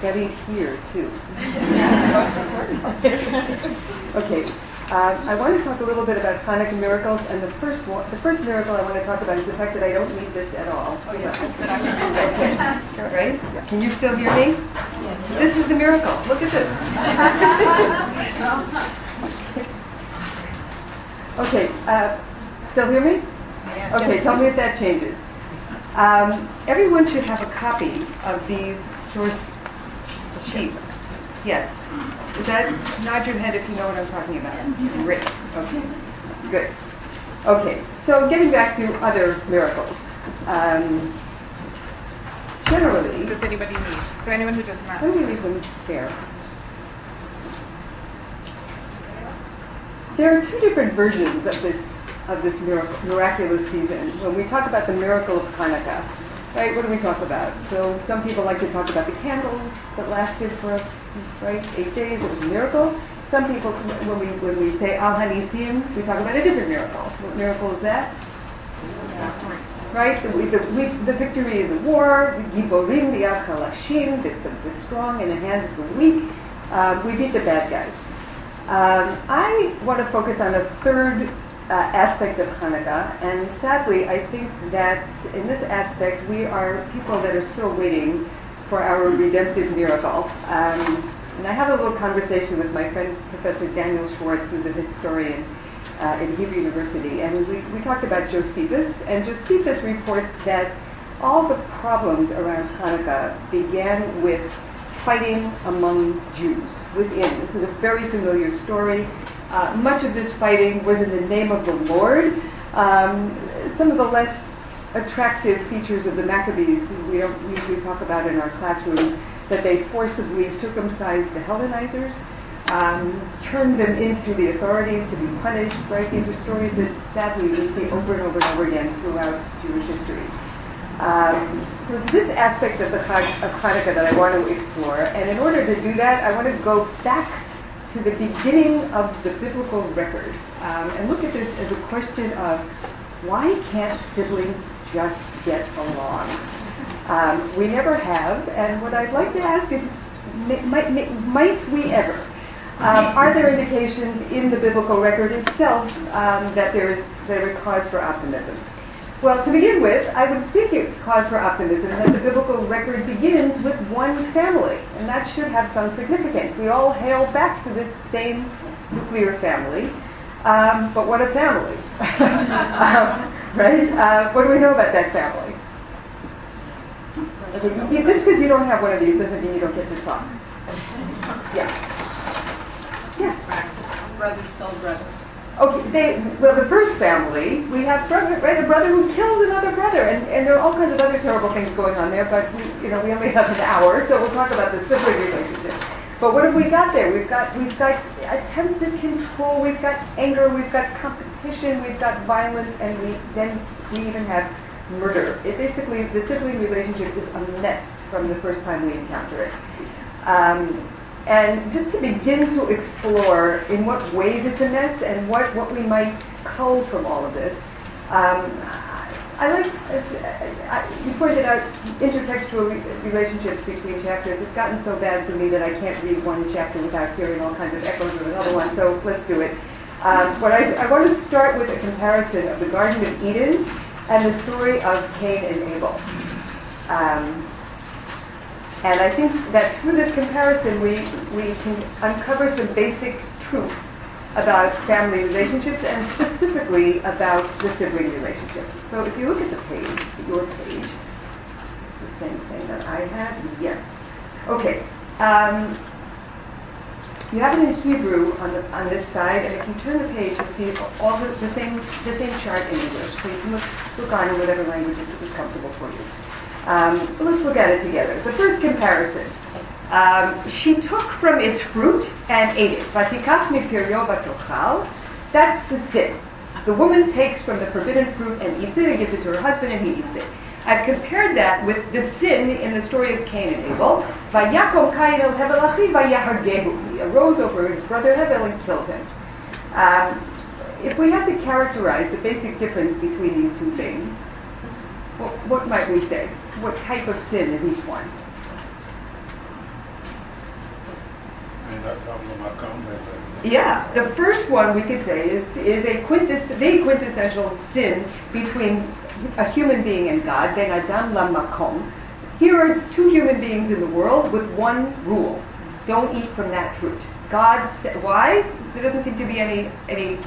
study here too. okay, um, I want to talk a little bit about Hanukkah miracles, and the first one, the first miracle I want to talk about is the fact that I don't need this at all. Oh, yeah. okay. Right? Can you still hear me? This is the miracle. Look at this. okay. Uh, still hear me? Okay. Tell me if that changes. Um, everyone should have a copy of these source sheets. Yes. Is that nod your head if you know what I'm talking about? Great. Okay. Good. Okay. So getting back to other miracles. Um, generally, Does anybody need? For anyone who does not. let me leave them there. There are two different versions of this of this miracle, miraculous season. When we talk about the miracle of Hanukkah, right? What do we talk about? So some people like to talk about the candles that lasted for right eight days. It was a miracle. Some people, when we when we say Al Hanisim, we talk about a different miracle. What miracle is that? Right? The, the, the, victory in the war, the Giborim, the Achalashim, the, the, the strong in the hands of the weak. Um, we beat the bad guys. Um, I want to focus on a third uh, aspect of Hanukkah, and sadly, I think that in this aspect, we are people that are still waiting for our redemptive miracle. Um, and I have a little conversation with my friend Professor Daniel Schwartz, who's a historian uh, at Hebrew University, and we, we talked about Josephus, and Josephus reports that all the problems around Hanukkah began with fighting among Jews within. This is a very familiar story. Uh, much of this fighting was in the name of the Lord. Um, some of the less attractive features of the Maccabees we don't usually talk about in our classrooms, that they forcibly circumcised the Hellenizers, um, turned them into the authorities to be punished, right? These are stories that sadly we see over and over and over again throughout Jewish history. Um, so this aspect of the of Hanukkah that I want to explore, and in order to do that, I want to go back to the beginning of the biblical record um, and look at this as a question of why can't siblings just get along? Um, we never have, and what I'd like to ask is, might, might we ever? Um, are there indications in the biblical record itself um, that there is there is cause for optimism? Well, to begin with, I would think it's cause for optimism that the biblical record begins with one family, and that should have some significance. We all hail back to this same nuclear family, um, but what a family, um, right? Uh, what do we know about that family? Just because you don't have one of these doesn't mean you don't get to talk. Yeah. Yeah. Brothers brothers. Okay, they, well, the first family, we have brother, right, a brother who killed another brother, and, and there are all kinds of other terrible things going on there, but, we, you know, we only have an hour, so we'll talk about the sibling relationship. But what have we got there? We've got, we've got attempted control, we've got anger, we've got competition, we've got violence, and we, then we even have murder. It basically, the sibling relationship is a mess from the first time we encounter it. Um, and just to begin to explore in what ways it's a mess and what, what we might cull from all of this. Um, I like, you pointed out intertextual re- relationships between chapters. It's gotten so bad for me that I can't read one chapter without hearing all kinds of echoes of another one, so let's do it. Um, what I, I want to start with a comparison of the Garden of Eden and the story of Cain and Abel. Um, and I think that through this comparison, we, we can uncover some basic truths about family relationships and specifically about the sibling relationship. So if you look at the page, your page, the same thing that I had, yes. Okay. Um, you have it in Hebrew on, the, on this side, and if you turn the page, you'll see all the, the same the same chart in English. So you can look, look on in whatever language is, comfortable for you. Um, let's look at it together. The first comparison. Um, she took from its fruit and ate it. That's the sin. The woman takes from the forbidden fruit and eats it and gives it to her husband and he eats it. I've compared that with the sin in the story of Cain and Abel. He arose over his brother Hevel and killed him. Um, if we had to characterize the basic difference between these two things, what, what might we say? What type of sin is each one? Yeah, the first one we could say is, is a quintess, the quintessential sin between a human being and God, ben adam lamakom. Here are two human beings in the world with one rule: don't eat from that fruit. God, said, why? There doesn't seem to be any any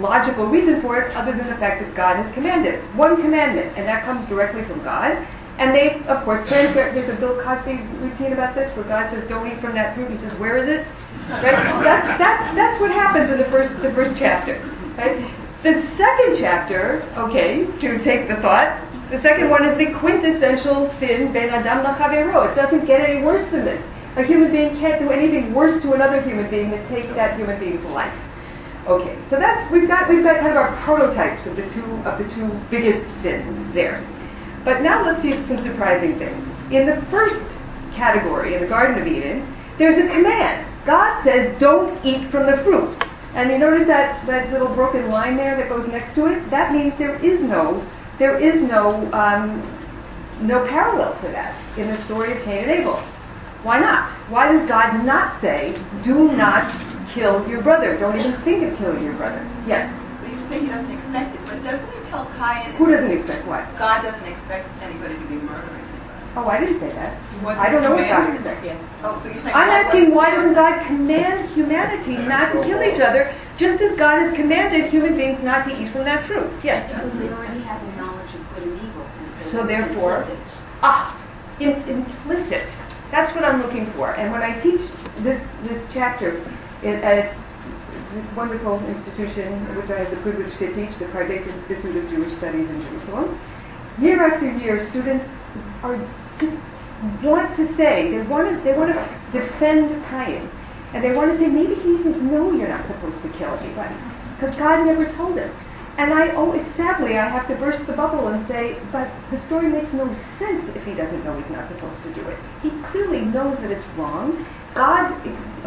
logical reason for it other than the fact that God has commanded. it. One commandment, and that comes directly from God. And they, of course, transgress. There's a Bill Cosby routine about this, where God says, "Don't eat from that fruit." He says, "Where is it?" Right? That's, that's, that's what happens in the first the first chapter. Right? The second chapter, okay, to take the thought, the second one is the quintessential sin ben adam lachavero. It doesn't get any worse than this. A human being can't do anything worse to another human being than take that human being's life. Okay, so that's we've got we've got kind of our prototypes of the two of the two biggest sins there. But now let's see some surprising things. In the first category, in the Garden of Eden, there's a command. God says, "Don't eat from the fruit." And you notice that that little broken line there that goes next to it. That means there is no there is no um, no parallel to that in the story of Cain and Abel. Why not? Why does God not say, "Do not kill your brother. Don't even think of killing your brother. Yes. But you say he doesn't expect it, but doesn't he tell Cain? Who doesn't expect what? God doesn't expect anybody to be murdering anybody. Oh, I didn't say that. I don't know what God expects. Oh, you're saying I'm God asking why doesn't God command humanity not to kill each other, just as God has commanded human beings not to eat from that fruit? Yes. Because they already have the knowledge of good and evil. and So therefore- it's- Ah, in, implicit. That's what I'm looking for. And when I teach this this chapter in, at this wonderful institution, which I have the privilege to teach, the Pardes Institute of Jewish Studies in Jerusalem, year after year, students are just want to say they want to they want to defend Cain, and they want to say maybe he doesn't know you're not supposed to kill anybody because God never told him. And I oh, always, sadly, I have to burst the bubble and say, but the story makes no sense if he doesn't know he's not supposed to do it. He clearly knows that it's wrong. God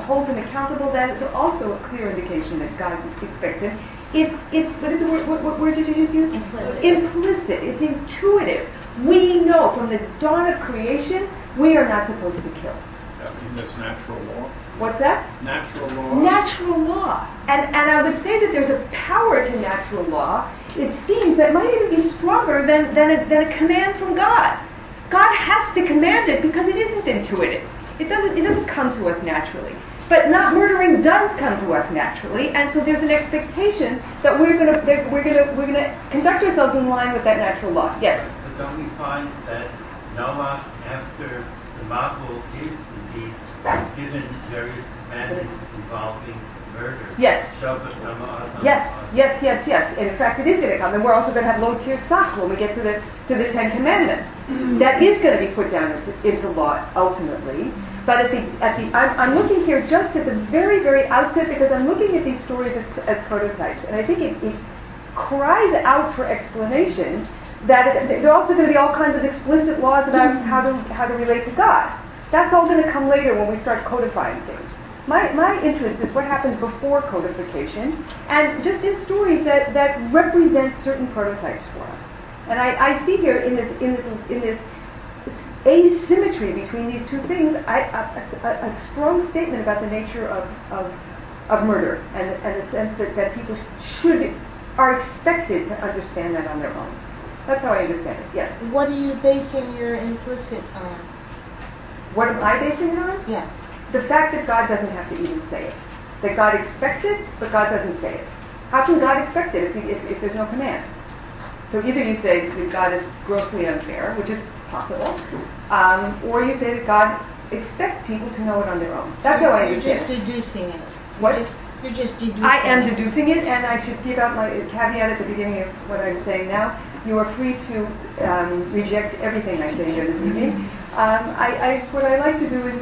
holds him accountable. That is also a clear indication that God expects him. It's, it's, what is the word, what, what word did you just use? Implicit. Implicit. It's intuitive. We know from the dawn of creation, we are not supposed to kill. I mean, that's natural law. What's that? Natural law. natural law. And, and I would say that there's a power to natural law, it seems, that might even be stronger than, than, a, than a command from God. God has to command it because it isn't intuitive. It doesn't, it doesn't come to us naturally. But not murdering does come to us naturally, and so there's an expectation that we're going to we're going to we're going to conduct ourselves in line with that natural law. Yes. But don't we find that Noah, after the Mabul is indeed given various commandments involving? Yes. Yes, yes, yes, yes. And in fact, it is going to come. And we're also going to have Lo Tirsach when we get to the to the Ten Commandments. That is going to be put down into, into law ultimately. But at the at the I'm, I'm looking here just at the very very outset because I'm looking at these stories as, as prototypes, and I think it, it cries out for explanation. That it, there are also going to be all kinds of explicit laws about how to how to relate to God. That's all going to come later when we start codifying things. My, my interest is what happens before codification and just in stories that, that represent certain prototypes for us. And I, I see here in this, in this, in this asymmetry between these two things I, a, a, a strong statement about the nature of, of, of murder and, and the sense that, that people should, are expected to understand that on their own. That's how I understand it, yes. What are you basing your implicit on? What am I basing it on? Yeah. The fact that God doesn't have to even say it. That God expects it, but God doesn't say it. How can God expect it if, he, if, if there's no command? So either you say that God is grossly unfair, which is possible, um, or you say that God expects people to know it on their own. That's how I You're just it. deducing it. What? You're just- deducing I am deducing it, and I should give out my caveat at the beginning of what I'm saying now. You are free to um, reject everything I say here this evening. Um, I, I, what I like to do is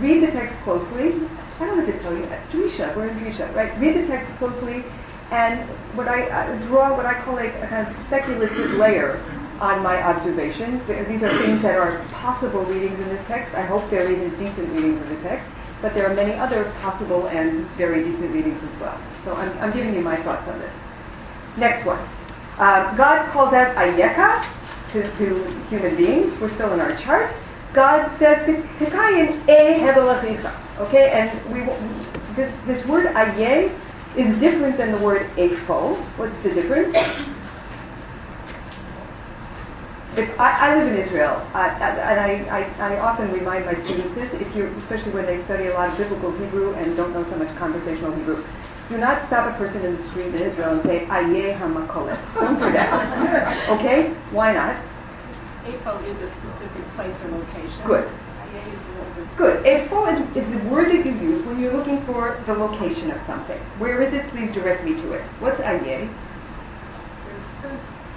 read the text closely. I don't have to tell you that. Drisha, we're in Drisha, right? Read the text closely, and what I uh, draw what I call a, a kind of speculative layer on my observations. These are things that are possible readings in this text. I hope they're even decent readings of the text. But there are many other possible and very decent readings as well. So I'm, I'm giving you my thoughts on this. Next one. Uh, God calls out Ayeka to, to human beings. We're still in our chart. God says to to Cain, "E hevel. Okay, and we this this word aye is different than the word efo. What's the difference? If I, I live in Israel, uh, and I, I, I often remind my students this, if you, especially when they study a lot of biblical Hebrew and don't know so much conversational Hebrew, do not stop a person in the street in Israel and say, Aye hamakolet. Don't do that. okay? Why not? Efo is a specific place or location. Good. IA is a little bit- Good. Efo is, is the word that you use when you're looking for the location of something. Where is it? Please direct me to it. What's aye?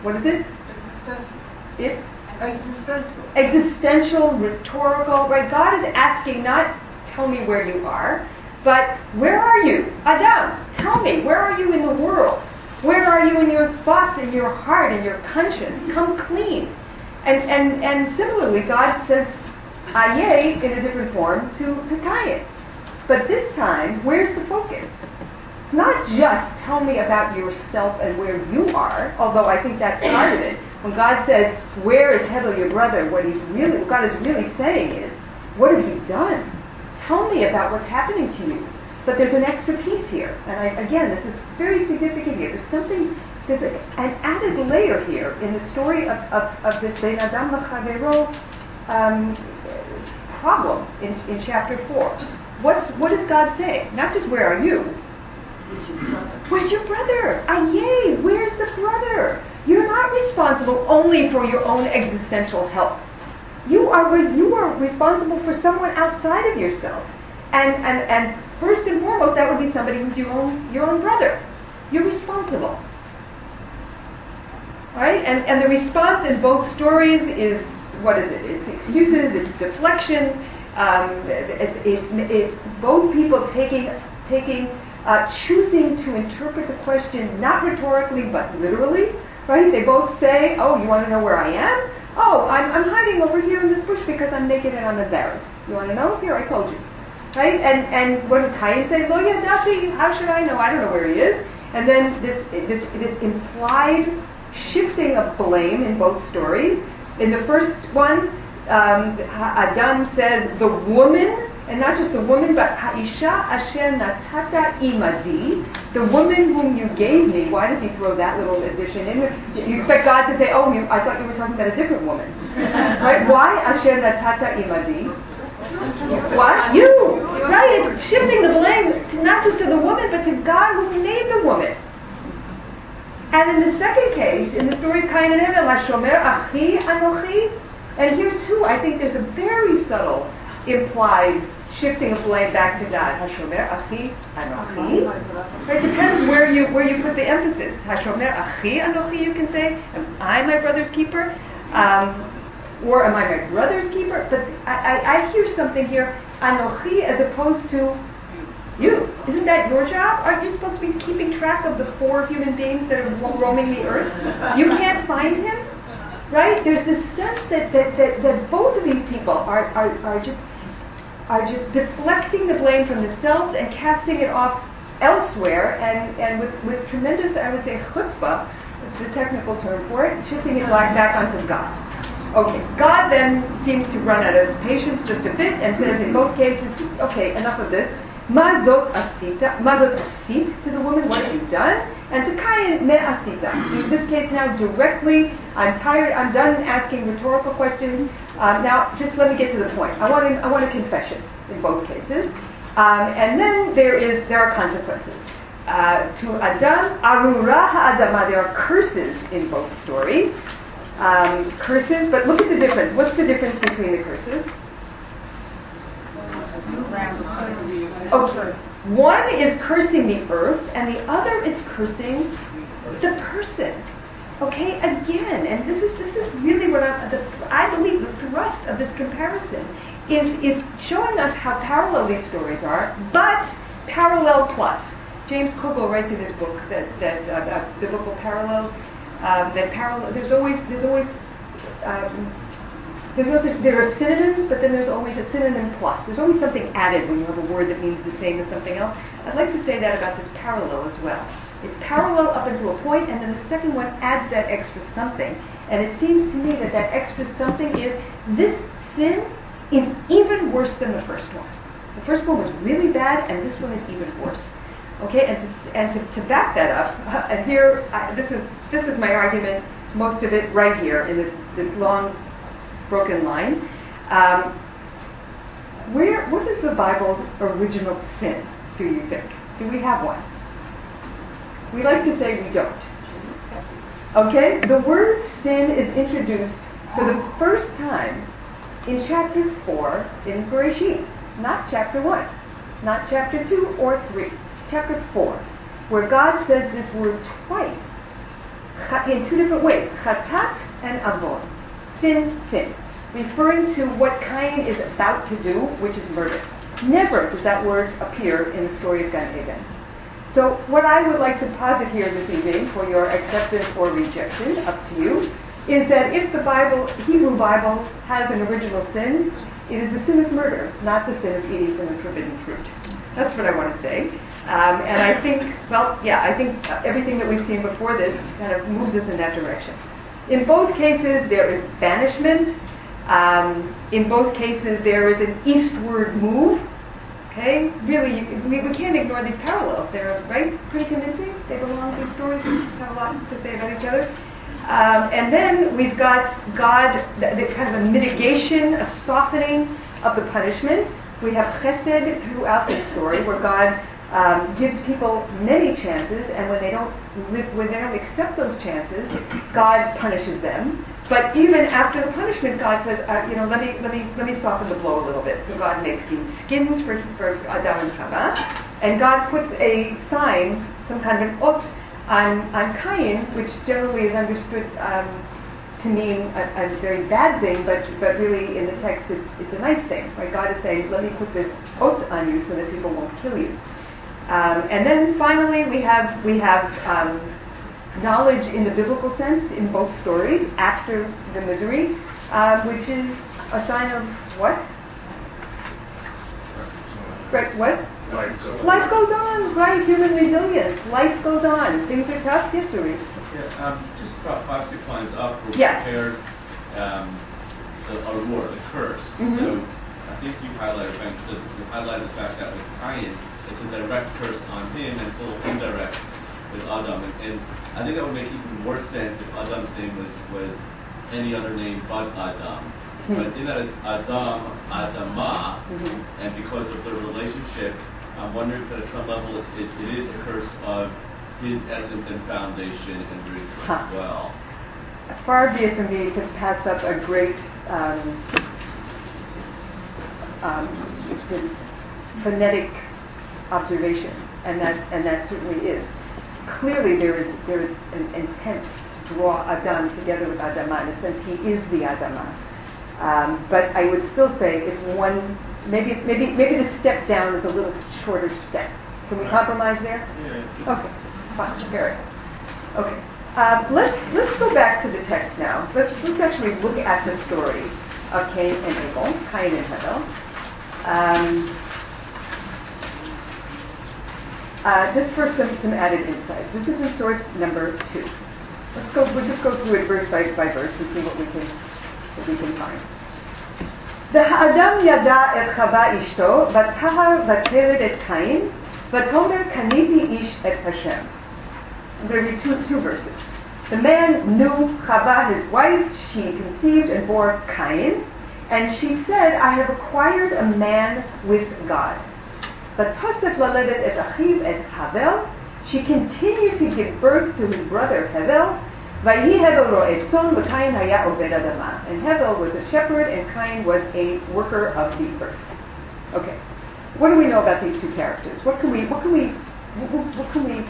What is it? Existential. It Existential. existential, rhetorical, right? God is asking not tell me where you are, but where are you? Adam, tell me, where are you in the world? Where are you in your thoughts, in your heart, in your conscience? Come clean. And and and similarly, God says ah, aye in a different form to, to Cain. But this time, where's the focus? It's not just tell me about yourself and where you are, although I think that's part of it. When God says, Where is Hevel your brother? What he's really what God is really saying is, What have you done? Tell me about what's happening to you. But there's an extra piece here. And I, again, this is very significant here. There's something there's a, an added layer here in the story of, of, of this Ben Adam L'Chavero um, problem in, in chapter 4. What's, what does God say? Not just where are you, Where's your brother? Aye, where's the brother? You're not responsible only for your own existential health. You are re- you are responsible for someone outside of yourself. And, and and first and foremost that would be somebody who's your own your own brother. You're responsible. Right? And and the response in both stories is what is it? It's excuses, it's deflections, um, it's, it's, it's both people taking taking uh, choosing to interpret the question not rhetorically but literally, right? They both say, "Oh, you want to know where I am? Oh, I'm, I'm hiding over here in this bush because I'm naked and I'm embarrassed. You want to know? Here, I told you." Right? And and what does Cain say? Lo yadati, how should I know? I don't know where he is. And then this this this implied shifting of blame in both stories. In the first one, um, Adam says the woman and not just the woman, but Ha'isha Asher Natata Imadi, the woman whom you gave me. Why does he throw that little addition in? You expect God to say, oh, you, I thought you were talking about a different woman. right? Why Asher Natata Imadi? What? You! Right? It's shifting the blame not just to the woman, but to God who made the woman. And in the second case, in the story of Cain and Abel, Hashomer Achi Anochi, and here too, I think there's a very subtle implied shifting of blame back to God. Hashomer Achi Anochi. It depends where you where you put the emphasis. Hashomer Achi Anochi, you can say, am I my brother's keeper? Um, or am I my brother's keeper? But I, I, I hear something here, Anochi, as opposed to you. Isn't that your job? Aren't you supposed to be keeping track of the four human beings that are roaming the earth? You can't find him? Right? There's this sense that, that, that, that both of these people are, are, are just are just deflecting the blame from themselves and casting it off elsewhere and, and with, with tremendous, I would say, chutzpah, it's the technical term for it, shifting it back, back onto God. Okay, God then seems to run out of patience just a bit and says in both cases, okay, enough of this. Asita, mazot asit to the woman, what have you done? And to Cain, me asita. In this case now directly, I'm tired, I'm done asking rhetorical questions. Um, now, just let me get to the point. I want, a, I want a confession in both cases. Um, and then there is, there are consequences. Uh, to Adam, Arura ha'adama, there are curses in both stories. Um, curses, but look at the difference. What's the difference between the curses? Okay. One is cursing the earth, and the other is cursing the person. Okay, again, and this is this is really what I, the, I believe the thrust of this comparison is is showing us how parallel these stories are, but parallel plus. James Kugel writes in his book that that uh, about biblical parallels um, that parallel. There's always there's always um, there's also, there are synonyms, but then there's always a synonym plus. There's always something added when you have a word that means the same as something else. I'd like to say that about this parallel as well. It's parallel up until a point, and then the second one adds that extra something. And it seems to me that that extra something is this sin is even worse than the first one. The first one was really bad, and this one is even worse. Okay, and to, and to, to back that up, and here I, this is this is my argument, most of it right here in this, this long broken line. Um, where what is the Bible's original sin? Do you think? Do we have one? We like to say we don't. Okay, the word sin is introduced for the first time in chapter 4 in Bereshit, not chapter 1, not chapter 2 or 3, chapter 4, where God says this word twice in two different ways, chatat and avon, sin, sin, referring to what Cain is about to do, which is murder. Never does that word appear in the story of Gan Eden. So what I would like to posit here this evening for your acceptance or rejection, up to you, is that if the Bible, Hebrew Bible, has an original sin, it is the sin of murder, not the sin of eating from the forbidden fruit. That's what I want to say. Um, and I think, well, yeah, I think everything that we've seen before this kind of moves us in that direction. In both cases, there is banishment. Um, in both cases, there is an eastward move Okay, really, we, we can't ignore these parallels. They're right, pretty convincing. They belong. To these stories have a lot to say about each other. Um, and then we've got God, the, the, kind of a mitigation, a softening of the punishment. We have chesed throughout the story, where God um, gives people many chances, and when they don't when they don't accept those chances, God punishes them. But even after the punishment, God says, uh, you know, let me let me let me soften the blow a little bit. So God makes these skins for for Adam and Chava, and God puts a sign, some kind of an ot, on on Cain, which generally is understood. Um, to mean a, a, very bad thing, but but really in the text it's, it's a nice thing. Right? God is saying, let me put this oath on you so that people won't kill you. Um, and then finally we have we have um, knowledge in the biblical sense in both stories after the misery, uh, which is a sign of what? Right, what? Life goes Life goes on, right? Human resilience. Life goes on. Things are tough. History. Yeah, um, just about five, six lines up, we Yeah. prepared um, the Arur, the curse. Mhm. So I think you highlighted, the, you highlighted the fact that with Cain, it's a direct curse on him and little indirect with Adam. And, and I think that would make even more sense if Adam's name was, was any other name but Adam. Hmm. But in that it's Adam, Adama, Mhm. and because of the relationship, I'm wondering if at some level it, it, it is a curse of his essence and foundation and roots Huh. as well. Far be it from me to pass up a great um, um, phonetic observation, and that and that certainly is. Clearly, there is there is an intent to draw Adam together with Adama. In a sense, he is the Adama. Um, but I would still say if one maybe maybe maybe the step down is a little shorter step. Can we Right. compromise there? Yeah. Okay, fine, very good. Okay, um, let's let's go back to the text now. Let's let's actually look at the story of Cain and Abel, Cain and Abel. Um, uh, just for some, some added insights, this is in source number two. Let's go, we'll just go through it verse by, by verse and see what we can, what we can find. והאדם ידע את חווה אשתו, ותהר ותרד את Kaniti ish et Hashem. I'm going to read two, two verses. The man knew Chava, his wife, she conceived and bore Cain, and she said, I have acquired a man with God. Vatosef laledet et achiv et Havel. She continued to give birth to his brother. Vayi Hevel. And Hevel was a shepherd, and Cain was a worker of the earth. Okay. What do we know about these two characters? What can we, what can we, what can we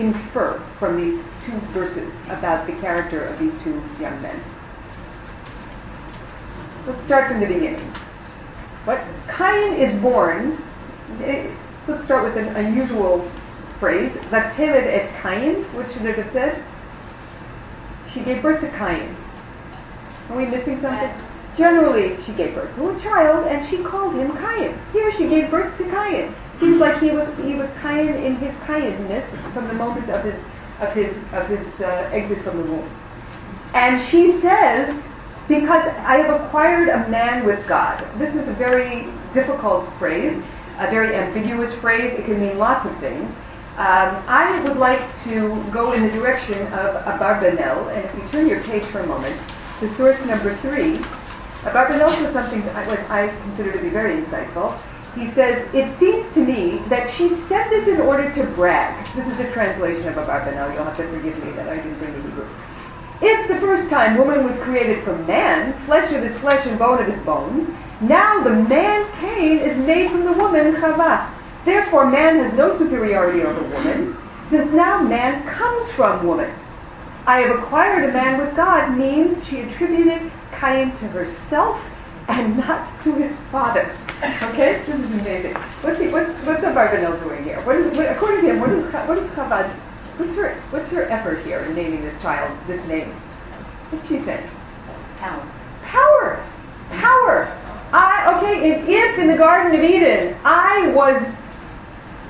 infer from these two verses about the character of these two young men? Let's start from the beginning. What Cain is born. Eh, Let's start with an unusual phrase. Vateled et Cain. What should it have said? She gave birth to Cain. Are we missing something? Generally, she gave birth to a child, and she called him Cain. Here, she gave birth to Cain. Seems like he was he was Cain in his Cainness from the moment of his of his of his uh, exit from the womb. And she says, because I have acquired a man with God. This is a very difficult phrase, a very ambiguous phrase. It can mean lots of things. Um, I would like to go in the direction of Abarbanel, and if you turn your page for a moment, to source number three, Abarbanel says something that I, I consider to be very insightful. He says, It seems to me that she said this in order to brag. This is a translation of Abarbanel. You'll have to forgive me that I didn't bring the Hebrew. If the first time woman was created from man, flesh of his flesh and bone of his bones, now the man Cain is made from the woman Chava. Therefore, man has no superiority over woman, since now man comes from woman. I have acquired a man with God means she attributed Cain to herself and not to his father. Okay, this is amazing. What's he, what's what's Abarbanel doing here? What is what, according to him? What is what is? What's her what's her effort here in naming this child this name? What's she think? Power. Power, power. I okay. If, if in the Garden of Eden I was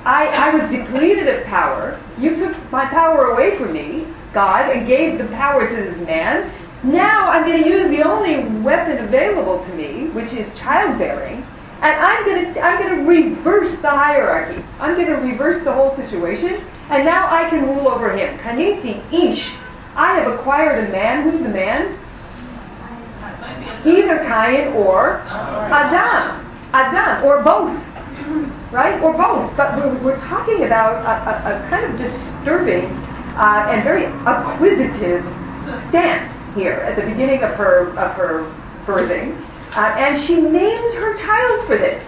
I, I was depleted of power. You took my power away from me, God, and gave the power to this man. Now I'm going to use the only weapon available to me, which is childbearing, and I'm going to I'm going to reverse the hierarchy. I'm going to reverse the whole situation, and now I can rule over him. Kaniti ish. I have acquired a man. Who's the man? Either Cain or Adam. Adam, or both right? Or both. But we're, we're talking about a, a, a, kind of disturbing uh, and very acquisitive stance here at the beginning of her of her birthing, uh, and she names her child for this.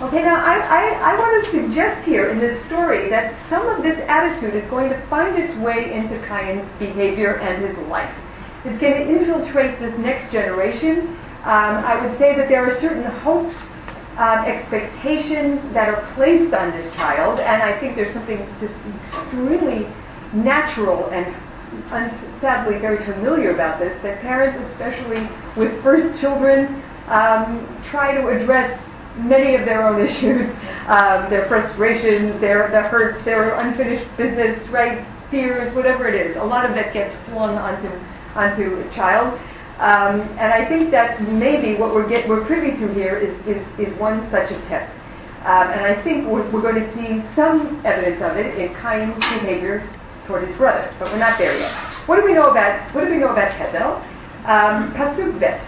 Okay, now I, I, I want to suggest here in this story that some of this attitude is going to find its way into Cain's behavior and his life. It's going to infiltrate this next generation. Um, I would say that there are certain hopes um, expectations that are placed on this child, and I think there's something just extremely natural and un- sadly very familiar about this, that parents, especially with first children, um, try to address many of their own issues, um, their frustrations, their, their hurts, their unfinished business, right, fears, whatever it is. A lot of that gets flung onto, onto a child. Um, and I think that maybe what we're, get, we're privy to here is, is, is one such attempt. Um, and I think we're, we're, going to see some evidence of it in Cain's behavior toward his brother, but we're not there yet. What do we know about What do we know about Hevel? Um, Pasuk Bet,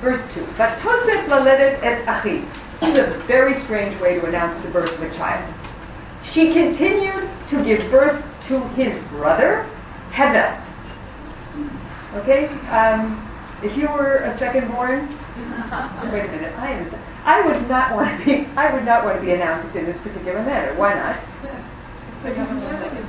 verse two. Vatosef laledet et achiv. This is a very strange way to announce the birth of a child. She continued to give birth to his brother, Hevel. Okay. Um, if you were a second born, wait a minute, I am. I would not want to be. I would not want to be announced in this particular manner. Why not?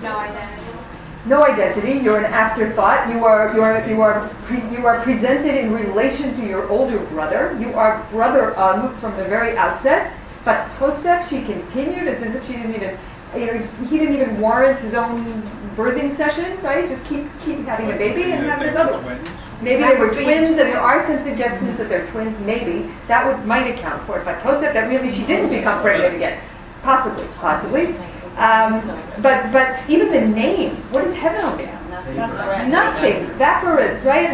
No identity. No identity. You're an afterthought. You are. You are. You are. Pre- you are presented in relation to your older brother. You are brother of from the very outset. Vatosef, she continued as if she didn't even. You know, he didn't even warrant his own birthing session, right? Just keep keep having a baby and have this other one. Maybe they were twins, and there are some suggestions that they're twins. Maybe that would might account for it. Vatosef, that really she didn't become pregnant again. Possibly, possibly. Um, but but even the name, what is does Hevel mean? Nothing. Nothing. Vaporous, right?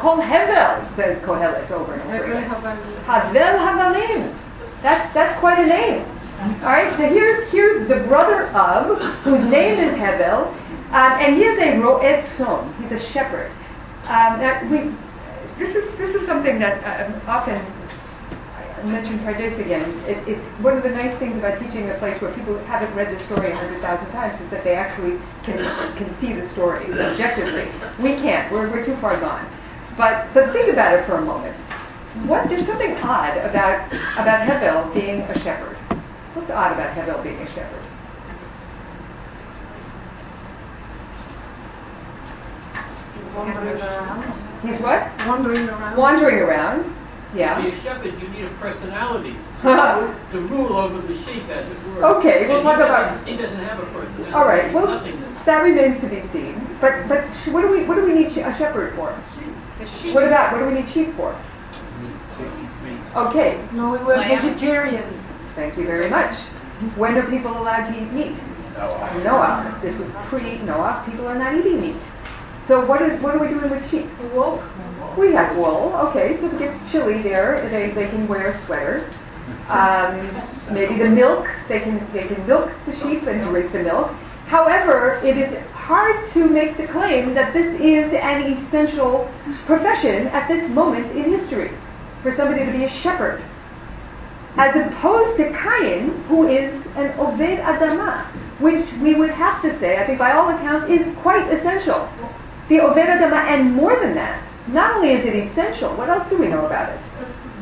Kol Hevel says Kohelet over and over again. Havel Havalim. That's that's quite a name. All right. So here's here's the brother of whose name is Hevel, um, and he is a roet son. He's a shepherd. Um, we, this is this is something that uh, often mentioned Pardes again. It, it's one of the nice things about teaching a place where people haven't read the story a hundred thousand times is that they actually can can see the story objectively. We can't. We're we're too far gone. But but think about it for a moment. What there's something odd about about Hevel being a shepherd. What's odd about Hevel being a shepherd? He's wandering around. He's what? Wandering around. Wandering around. Yeah. To Yeah. be a shepherd, you need a personality to rule over the sheep, as it were. Okay, we'll And talk he about- He doesn't have a personality. All right. Well, nothingness. that remains to be seen. But but sh- what do we what do we need sh- a shepherd for? The sheep. What about what do we need sheep for? Okay. No, we were vegetarians. Thank you very much. When are people allowed to eat meat? Noah. Noah. This was pre Noah. People are not eating meat. So what is what are we doing with sheep? Wool. We have wool. Okay, so if it gets chilly there, they, they can wear a sweater. Um, maybe the milk, they can they can milk the sheep and drink the milk. However, it is hard to make the claim that this is an essential profession at this moment in history for somebody to be a shepherd. As opposed to Cain, who is an Oved Adama, which we would have to say, I think by all accounts, is quite essential. The Oved Adama, and more than that, not only is it essential, what else do we know about it?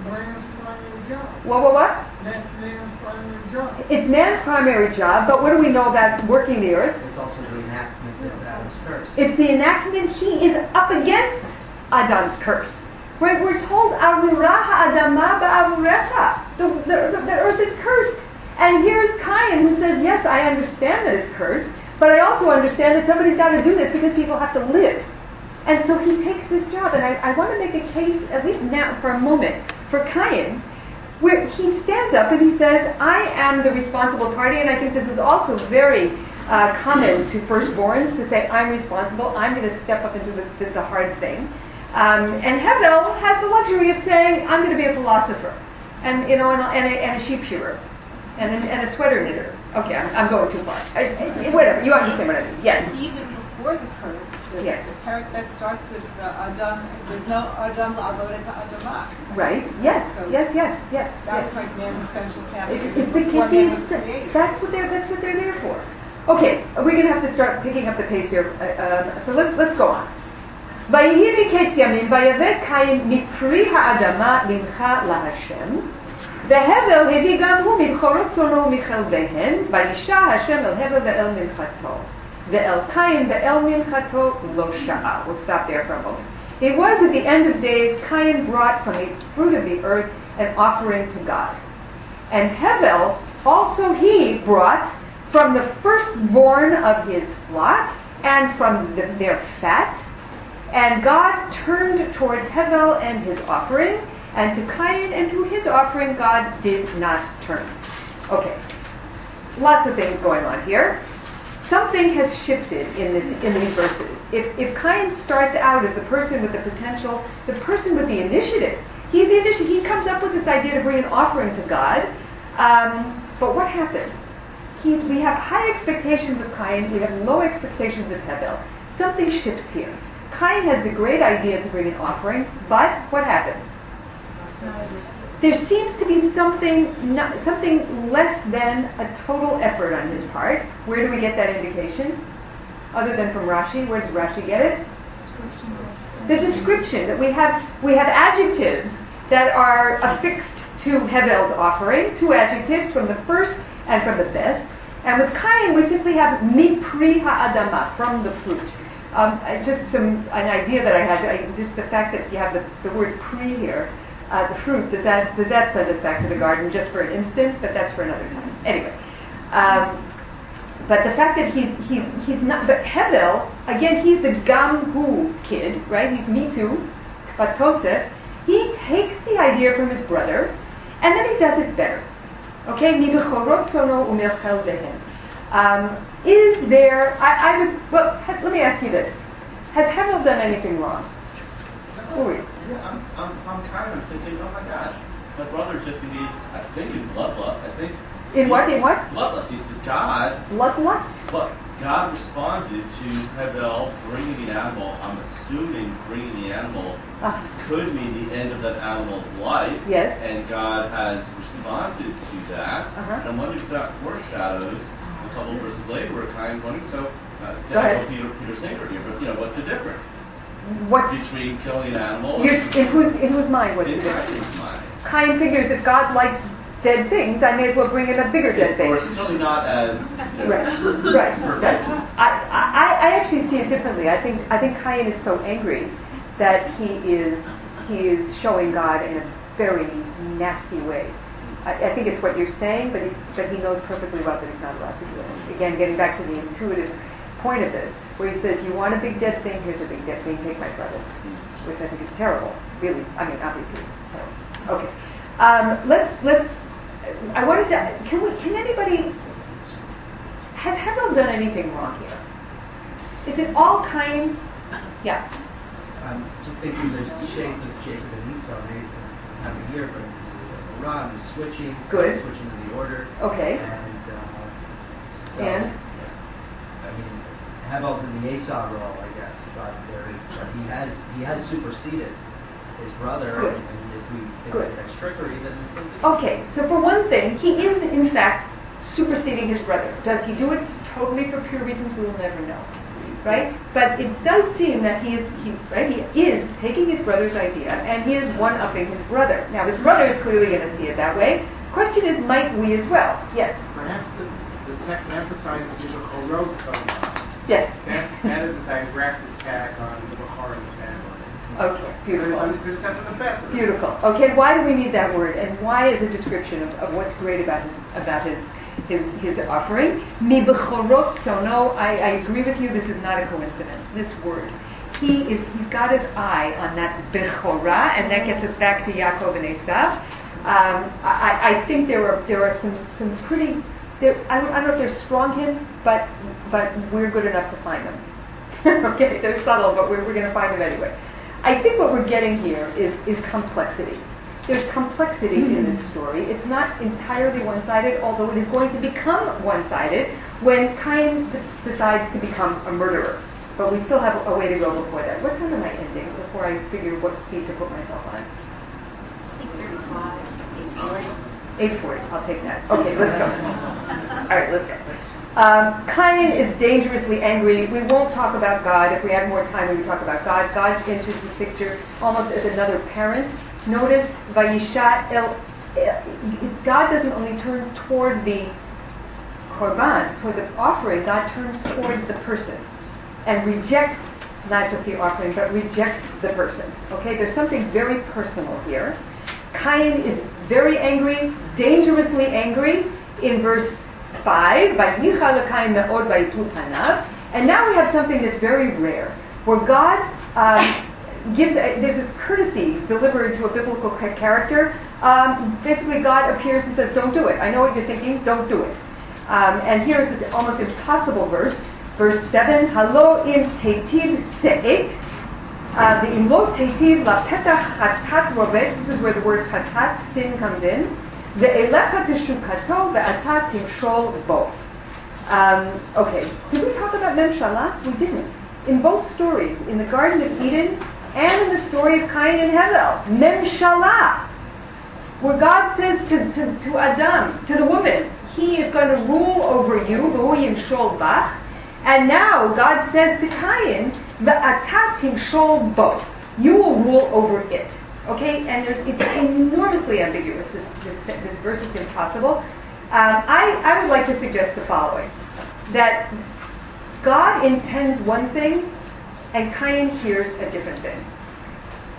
man's primary job. What, what, what? That's man's primary job. It's man's primary job, but what do we know about working the earth? It's also the enactment of Adam's curse. It's the enactment, he is up against Adam's curse. Right? We're told, Arura ha'adama ba'avurecha. The, the, the, earth is cursed. And here's Cain who says, yes, I understand that it's cursed, but I also understand that somebody's got to do this because people have to live. And so he takes this job, and I, I want to make a case, at least now for a moment, for Cain, where he stands up and he says, I am the responsible party, and I think this is also very uh, common to firstborns to say, I'm responsible, I'm going to step up and do the, the, the hard thing. Um, and Hevel has the luxury of saying, I'm going to be a philosopher, and you know, and a, and a, and a sheep shearer, and a, and a sweater knitter. Okay, I'm, I'm going too far. I, I, whatever, you understand what I mean? Yes. Even before the curse, the, Yes. the parak that starts with uh, Adam, there's no Adam la'avodet ha'adamah. Right? Yes. So Yes. Yes. Yes. That yes. like man's essential even it's the before man was created. That's what they're that's what they're there for. Okay, we're going to have to start picking up the pace here. Uh, um, so let's let's go on. ויהי מקץ ימים, ויבא קין מפרי האדמה למחה להשם, והבל הביא גם הוא מבכורות צאנו ומכלביהן, וישע השם אל הבל ואל מנחתו. ואל קין ואל מנחתו לא שעה. We'll stop there for a moment. It was at the end of days, Cain brought from the fruit of the earth an offering to God. And Hevel also he brought from the firstborn of his flock and from the, their fat. and God turned toward Hevel and his offering, and to Cain and to his offering God did not turn. Okay, lots of things going on here. Something has shifted in, this, in these verses. If, if Cain starts out as the person with the potential, the person with the initiative, he's the initiative. He comes up with this idea to bring an offering to God. Um, but what happened? He, we have high expectations of Cain. We have low expectations of Hevel. Something shifts here. Cain has the great idea to bring an offering, but what happened? There seems to be something, not, something less than a total effort on his part. Where do we get that indication? Other than from Rashi, where does Rashi get it? The description that we have, we have adjectives that are affixed to Hevel's offering, two adjectives from the first and from the best. And with Cain, we simply have mipri ha'adama, from the fruit. Um, just some an idea that I had, I, just the fact that you have the, the word pre here, uh, the fruit, does that does that send us back to the garden just for an instant? But that's for another time. Anyway, um, but the fact that he's he's he's not. But Hevel again, he's the Gamhu kid, right? He's me too, but Tosef. He takes the idea from his brother, and then he does it better. Okay. Um, is there? I, I would. Well, he- let me ask you this: Has Hevel done anything wrong? Uri. Yeah, I'm, I'm, I'm kind of thinking, oh my gosh, my brother just engaged, I think in bloodlust, I think. In what? In what? Bloodlust, he's the God, Bloodlust? but God responded to Hevel bringing the animal, I'm assuming bringing the animal Ah, could mean the end of that animal's life. Yes. And God has responded to that. Uh-huh. And I'm wondering if that foreshadows verses later where Cain's wondering, so, uh, to Peter, Peter Singer here, but you know, what's the difference what? between killing an animal You're, and in whose in whose mind was in it? Cain's mind? Cain figures if God likes dead things, I may as well bring in a bigger dead thing. Or it's certainly not as you know, Right, right, right. I, I, I actually see it differently. I think I think Cain is so angry that he is he is showing God in a very nasty way. I, I think it's what you're saying, but he, but he knows perfectly well that he's not allowed to do it. Again, getting back to the intuitive point of this, where he says, "You want a big dead thing? Here's a big dead thing. Take my brother," which I think is terrible. Really, I mean, obviously terrible. Okay, um, let's let's. I wanted to. Can we? Can anybody? Has Hevel done anything wrong here? Is it all Cain? Yeah. I'm just thinking there's two shades of Jacob and Esau, maybe it doesn't have a year, but Iran is switching, Good. switching to the order. Okay. And, uh, so, And? yeah. I mean, Havel's in the Esau role, I guess, but there is, but he has, he has superseded his brother, Good. and and if we think Good. of trickery, then. Okay, so for one thing, he is in fact superseding his brother. Does he do it totally for pure reasons? We will never know, right? But it does seem that he is, he, right? He is taking his brother's idea and he is one-upping his brother. Now, his brother is clearly going to see it that way. Question is, might we as well? Yes. Perhaps the, the text emphasizes the Korot so much. Yes. That, that is a direct attack on the Bukhari family. Okay, beautiful. Except for the best. of it. Beautiful. Okay, why do we need that word, and why is a description of, of what's great about his about his his, his offering? Mi bechorot sono. I, I agree with you. This is not a coincidence. This word, he is he's got his eye on that bechora, and that gets us back to Yaakov and Esav. Um, I, I think there are there are some some pretty. There, I, don't, I don't know if they're strong hints, but but we're good enough to find them. okay, they're subtle, but we're, we're going to find them anyway. I think what we're getting here is, is complexity. There's complexity in this story. It's not entirely one-sided, although it is going to become one-sided when Cain d- decides to become a murderer. But we still have a way to go before that. What time am I ending before I figure what speed to put myself on? 840. I'll take that. Okay, let's go. All right, let's go. Um, Cain is dangerously angry. We won't talk about God. If we had more time, we would talk about God. God enters the picture almost as another parent. Notice, Vayisha El. God doesn't only turn toward the korban, toward the offering. God turns toward the person and rejects not just the offering, but rejects the person. Okay, there's something very personal here. Cain is very angry, dangerously angry in verse 5, "Vayicha leKain me'od vayitu panav." and now we have something that's very rare, where God um, gives, a, there's this courtesy delivered to a biblical character. Um, basically, God appears and says, don't do it. I know what you're thinking, don't do it. Um, and here is this almost impossible verse, verse 7, Halo im tetiv se'et, uh, the imlo tetiv la petach chatat robet, this is where the word chatat, sin comes in, ve'elecha teshukato ve'ata timshol bo. Um, okay, did we talk about Memshalah? We didn't. In both stories, in the Garden of Eden and in the story of Cain and Hevel, Memshalah, where God says to, to, to Adam, to the woman, he is going to rule over you, and now God says to Cain, Ve'ata timshol bo, you will rule over it. Okay, and it's enormously ambiguous. This, this, this verse is impossible. Um, I, I would like to suggest the following that God intends one thing and Cain hears a different thing.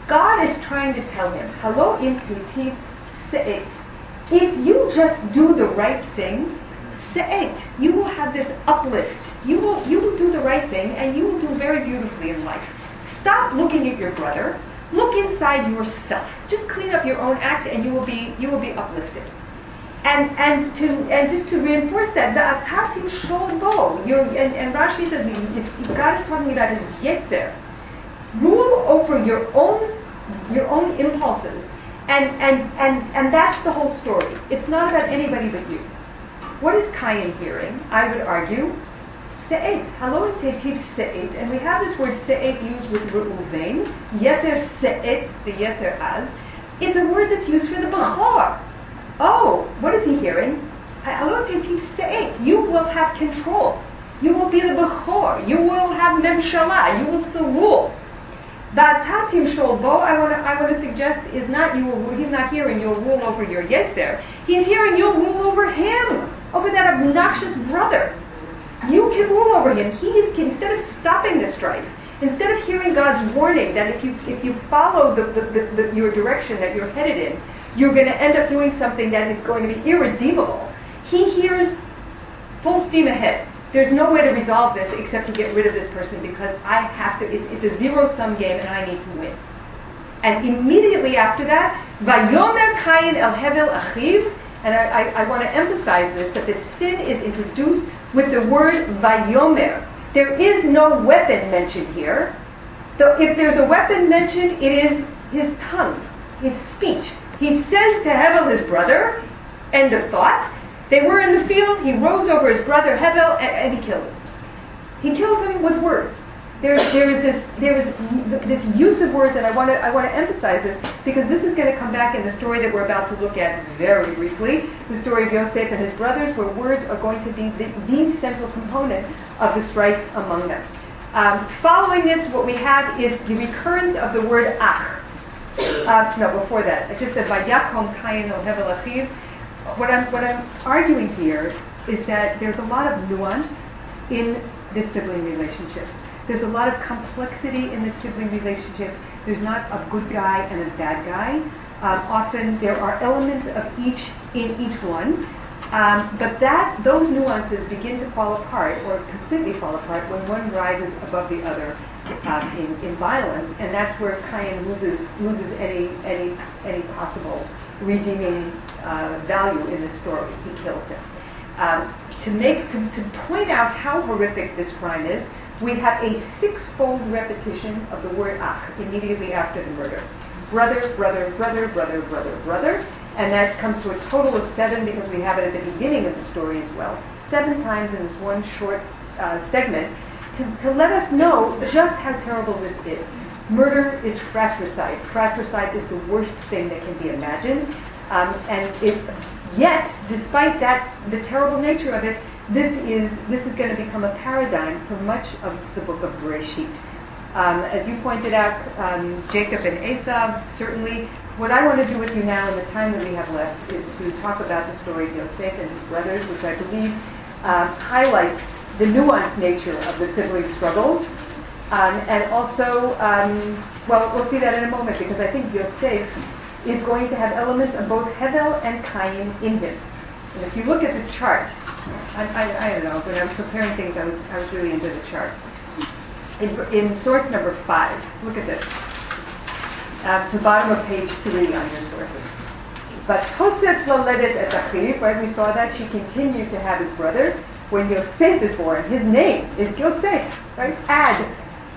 God is trying to tell him, Halo im tetiv se'et. If you just do the right thing, se'et, you will have this uplift. You will, you will do the right thing and you will do very beautifully in life. Stop looking at your brother. Look inside yourself. Just clean up your own act and you will be, you will be uplifted. And and to and just to reinforce that, the atatim sholbo, you and, and Rashi says it's, God is talking about his yetzer. Rule over your own your own impulses, and and and and that's the whole story. It's not about anybody but you. What is Cain hearing? I would argue, se'et. Hello, tetiv se'et, and we have this word se'et used with Reuven. Yeter se'et, the yeter az. It's a word that's used for the bechor. Oh, what is he hearing? Hello, tetiv se'et. You will have control. You will be the bechor. You will have memshalah. You will still rule. That tatim sholbo, I want to I want to suggest is not you will he's not hearing you'll rule over your yetzer. He's hearing you'll rule over him, over that obnoxious brother. You can rule over him. He is instead of stopping the strife, instead of hearing God's warning that if you if you follow the, the, the, the your direction that you're headed in, you're going to end up doing something that is going to be irredeemable. He hears full steam ahead. There's no way to resolve this except to get rid of this person because I have to, it's, it's a zero sum game and I need to win. And immediately after that, Vayomer Kayin El Hevel Achiv, and I, I, I want to emphasize this, that the sin is introduced with the word Vayomer. There is no weapon mentioned here. So if there's a weapon mentioned, it is his tongue, his speech. He says to Hevel, his brother, end of thought. They were in the field, he rose over his brother Hevel, and, and he killed him. He kills him with words. There, there is this, there is this use of words, and I want to, I want to emphasize this because this is going to come back in the story that we're about to look at very briefly, the story of Yosef and his brothers, where words are going to be the, the central component of the strife among them. Um, following this, what we have is the recurrence of the word ach. Uh, no, before that, I just said Vayakom Kayin El Hevel. What I'm, what I'm arguing here is that there's a lot of nuance in this sibling relationship. There's a lot of complexity in the sibling relationship. There's not a good guy and a bad guy. Um, often there are elements of each in each one. Um, but that those nuances begin to fall apart or completely fall apart when one rises above the other um, in, in violence, and that's where Cain loses loses any any any possible redeeming uh, value in the story. He kills him. Um, to make to, to point out how horrific this crime is, we have a six-fold repetition of the word ach immediately after the murder. Brother, brother, brother, brother, brother, brother, and that comes to a total of seven because we have it at the beginning of the story as well. Seven times in this one short uh, segment to, to let us know just how terrible this is. Murder is fratricide. Fratricide is the worst thing that can be imagined. Um, and yet, despite that, the terrible nature of it, this is this is going to become a paradigm for much of the book of Bereshit. Um, as you pointed out, um, Jacob and Esau, certainly. What I want to do with you now in the time that we have left is to talk about the story of Yosef and his brothers, which I believe um, highlights the nuanced nature of the sibling struggles. Um, and also, um, well, we'll see that in a moment because I think Yosef is going to have elements of both Hevel and Cain in him. And if you look at the chart, I, I, I don't know, when I was preparing things, I was, I was really into the chart. In, in source number five, look at this. Uh, the bottom of page three on your sources. But Tosef Laledet et Achiv, right, we saw that, she continued to have his brother. When Yosef is born, his name is Yosef, right? Ad.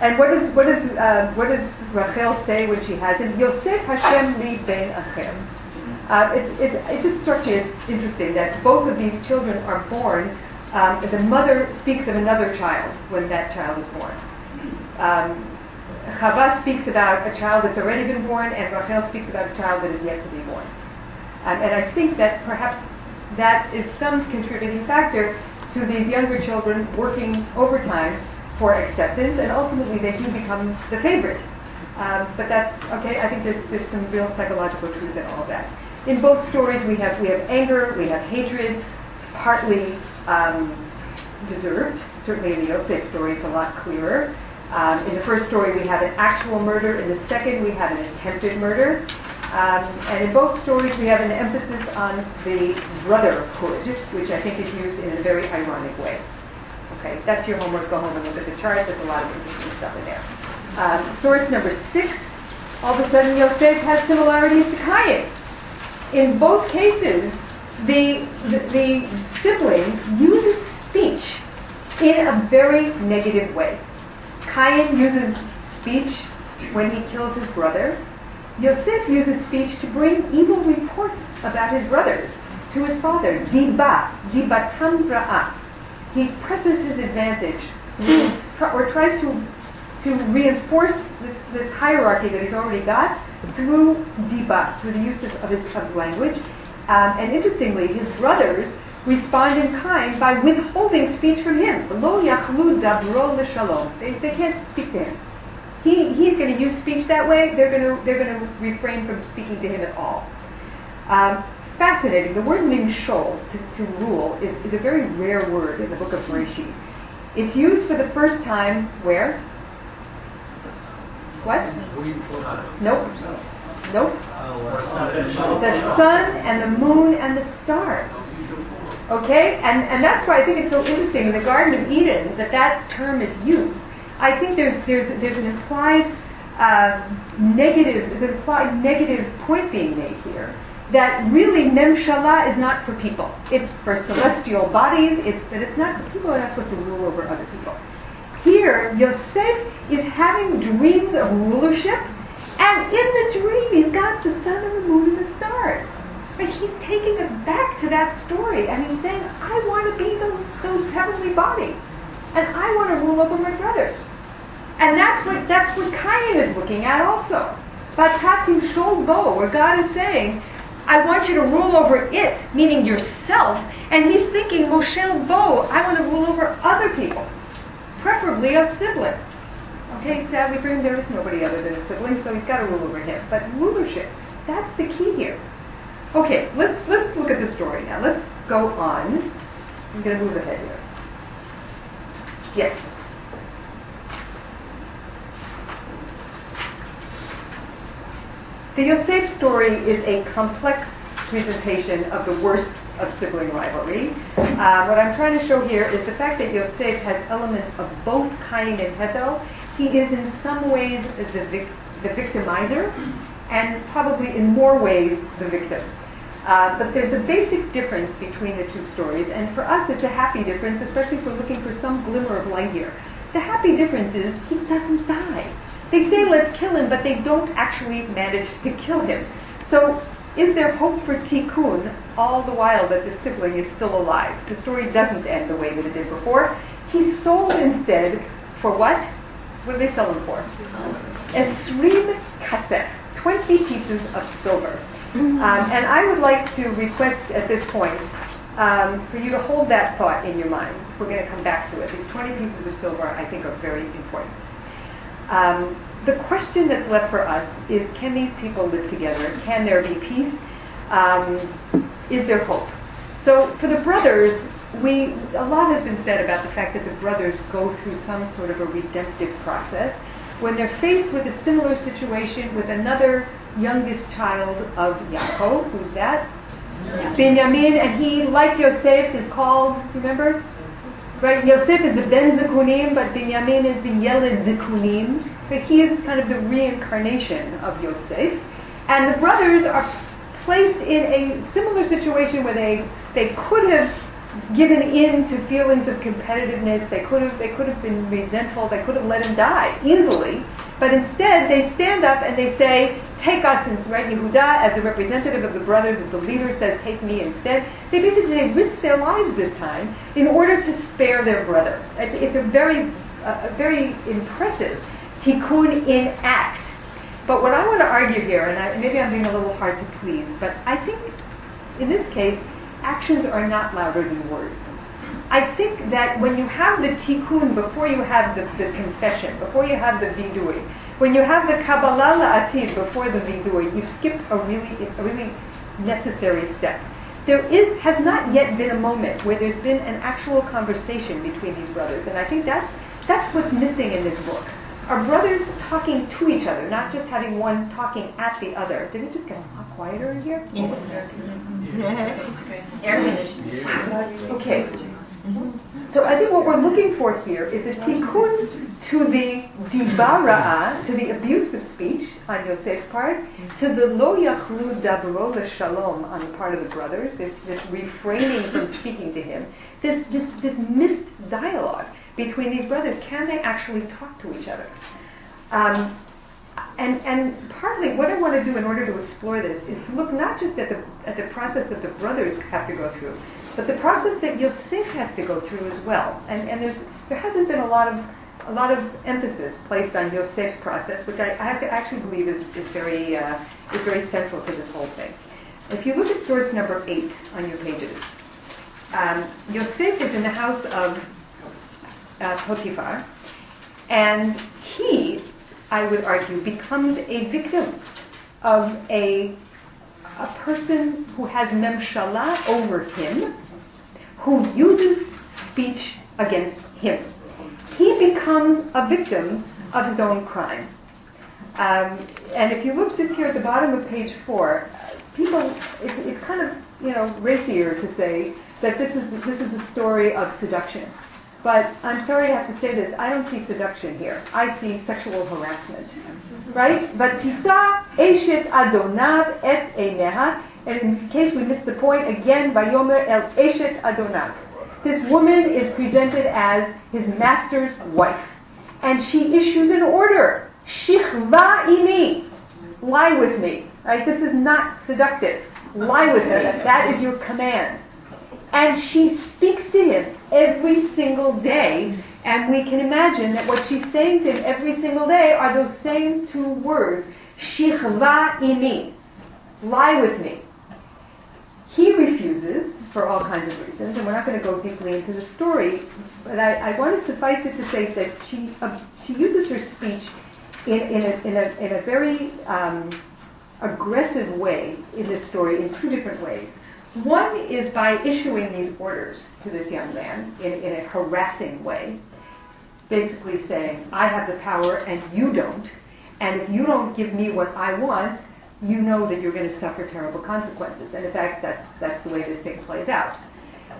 And what does, what does, uh, what does Rachel say when she has him? Yosef Hashem li ben acher. Uh, it's, it's, it just interesting that both of these children are born. Um, the mother speaks of another child when that child is born. Um, Chava speaks about a child that's already been born, and Rachel speaks about a child that is yet to be born. Um, and I think that perhaps that is some contributing factor to these younger children working overtime for acceptance, and ultimately they do become the favorite. Um, but that's okay. I think there's, there's some real psychological truth in all of that. In both stories, we have we have anger, we have hatred, partly um, deserved. Certainly in the Yosef story, it's a lot clearer. Um, in the first story, we have an actual murder. In the second, we have an attempted murder. Um, and in both stories, we have an emphasis on the brotherhood, which I think is used in a very ironic way. Okay, that's your homework. Go home and look at the chart. There's a lot of interesting stuff in there. Um, source number six. All of a sudden, Yosef has similarities to Cain. In both cases, the, the, the sibling uses speech in a very negative way. Cain uses speech when he kills his brother. Yosef uses speech to bring evil reports about his brothers to his father. Diba, dibatam ra'ah. He presses his advantage or tries to to reinforce this, this hierarchy that he's already got through diba, through the use of, of his of language. Um, and interestingly, his brothers respond in kind by withholding speech from him. They, they can't speak to him. He, he's going to use speech that way. They're going to they're going to refrain from speaking to him at all. Um, fascinating. The word nimshol, to, to rule, is, is a very rare word in the book of Bereshit. It's used for the first time where? What? Nope. Nope. The sun and the moon and the stars. Okay? And, and that's why I think it's so interesting in the Garden of Eden that that term is used. I think there's, there's, there's an implied uh, negative, an implied negative point being made here. That really Memshala is not for people. It's for celestial bodies. It's that it's not people are not supposed to rule over other people. here Yosef is having dreams of rulership, and in the dream he's got the sun and the moon and the stars. But he's taking us back to that story, and he's saying, I want to be those, those heavenly bodies, and I want to rule over my brothers. And that's what that's what Cain is looking at also. Batati Shol where God is saying, I want you to rule over it, meaning yourself. And he's thinking, Moshel Bo, I want to rule over other people, preferably a sibling. Okay, sadly for him, there is nobody other than a sibling, so he's got to rule over him. But rulership, that's the key here. Okay, let's let's look at the story now. Let's go on. I'm going to move ahead here. Yes. The Yosef story is a complex presentation of the worst of sibling rivalry. Uh, what I'm trying to show here is the fact that Yosef has elements of both Cain and Hevel. He is in some ways the, vic- the victimizer, and probably in more ways the victim. Uh, but there's a basic difference between the two stories, and for us it's a happy difference, especially if we're looking for some glimmer of light here. The happy difference is he doesn't die. They say let's kill him, but they don't actually manage to kill him. So is there hope for Tikkun all the while that the sibling is still alive? The story doesn't end the way that it did before. He's sold instead for what? What do they sell him for? Esrim kasef, 20 pieces of silver. Um, and I would like to request at this point um, for you to hold that thought in your mind. We're going to come back to it. These 20 pieces of silver, I think, are very important. Um, the question that's left for us is can these people live together? Can there be peace? Um, is there hope? So for the brothers, we a lot has been said about the fact that the brothers go through some sort of a redemptive process when they're faced with a similar situation with another youngest child of Yaakov. Who's that? Benjamin, and he, like Yosef, is called. Remember? Right, Yosef is the Ben Zikunim, but Binyamin is the Yeled Zikunim. But he is kind of the reincarnation of Yosef. And the brothers are placed in a similar situation where they, they could have given in to feelings of competitiveness. They could have they could have been resentful. They could have let him die easily. But instead, they stand up and they say, "Take us." Right, Yehuda, as the representative of the brothers, as the leader, says, "Take me instead." They basically risk their lives this time in order to spare their brother. It's, a very a very impressive tikkun in act. But what I want to argue here, and I, maybe I'm being a little hard to please, but I think in this case actions are not louder than words. I think that when you have the tikkun before you have the, the confession, before you have the vidui, when you have the kabbalah la'atid before the vidui, you skip a really, a really necessary step. There is, has not yet been a moment where there's been an actual conversation between these brothers, and I think that's, that's what's missing in this book. Are brothers talking to each other, not just having one talking at the other? Did it just get a lot quieter in here? Air conditioning. Okay. So I think what we're looking for here is a tikkun to the dibara'a, to the abusive speech on Yosef's part, to the lo yachlu dabro shalom on the part of the brothers, this, this refraining from speaking to him, this, this, this missed dialogue between these brothers. Can they actually talk to each other? Um, and, and partly what I want to do in order to explore this is to look not just at the, at the process that the brothers have to go through, but the process that Yosef has to go through as well. And, and there's, there hasn't been a lot of, a lot of emphasis placed on Yosef's process, which I, I actually believe is, is, very, uh, is very central to this whole thing. If you look at source number eight on your pages, um, Yosef is in the house of uh, Potiphar, and he I would argue, becomes a victim of a, a person who has memshala over him, who uses speech against him. He becomes a victim of his own crime. Um, and if you look just here at the bottom of page four, people, it's, it's kind of, you know, racier to say that this is, this is a story of seduction. But I'm sorry to have to say this, I don't see seduction here. I see sexual harassment. Right? Vatisa eshet adonav et eineha. And in case we missed the point, again, vayomer el eshet adonav. This woman is presented as his master's wife. and she issues an order. Shichva imi. Lie with me. Right? This is not seductive. Lie with me. That is your command. And she speaks to him every single day. And we can imagine that what she's saying to him every single day are those same two words. Shichva imi. Lie with me. He refuses for all kinds of reasons, and we're not going to go deeply into the story, but I, I want to suffice it to say that she, uh, she uses her speech in, in, a, in, a, in a very um, aggressive way in this story in two different ways. One is by issuing these orders to this young man in, in a harassing way, basically saying, I have the power and you don't, and if you don't give me what I want, you know that you're going to suffer terrible consequences. And in fact, that's, that's the way this thing plays out.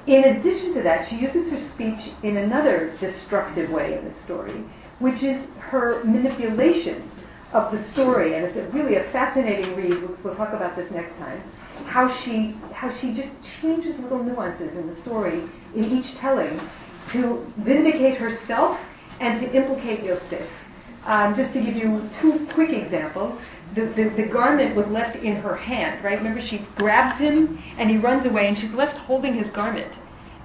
In addition to that, she uses her speech in another destructive way in the story, which is her manipulations of the story. And it's a, really a fascinating read. We'll, we'll talk about this next time. How she, how she just changes little nuances in the story in each telling to vindicate herself and to implicate Yosef. Um, just to give you two quick examples, the, the, the, garment was left in her hand, right? Remember, she grabs him and he runs away, and she's left holding his garment.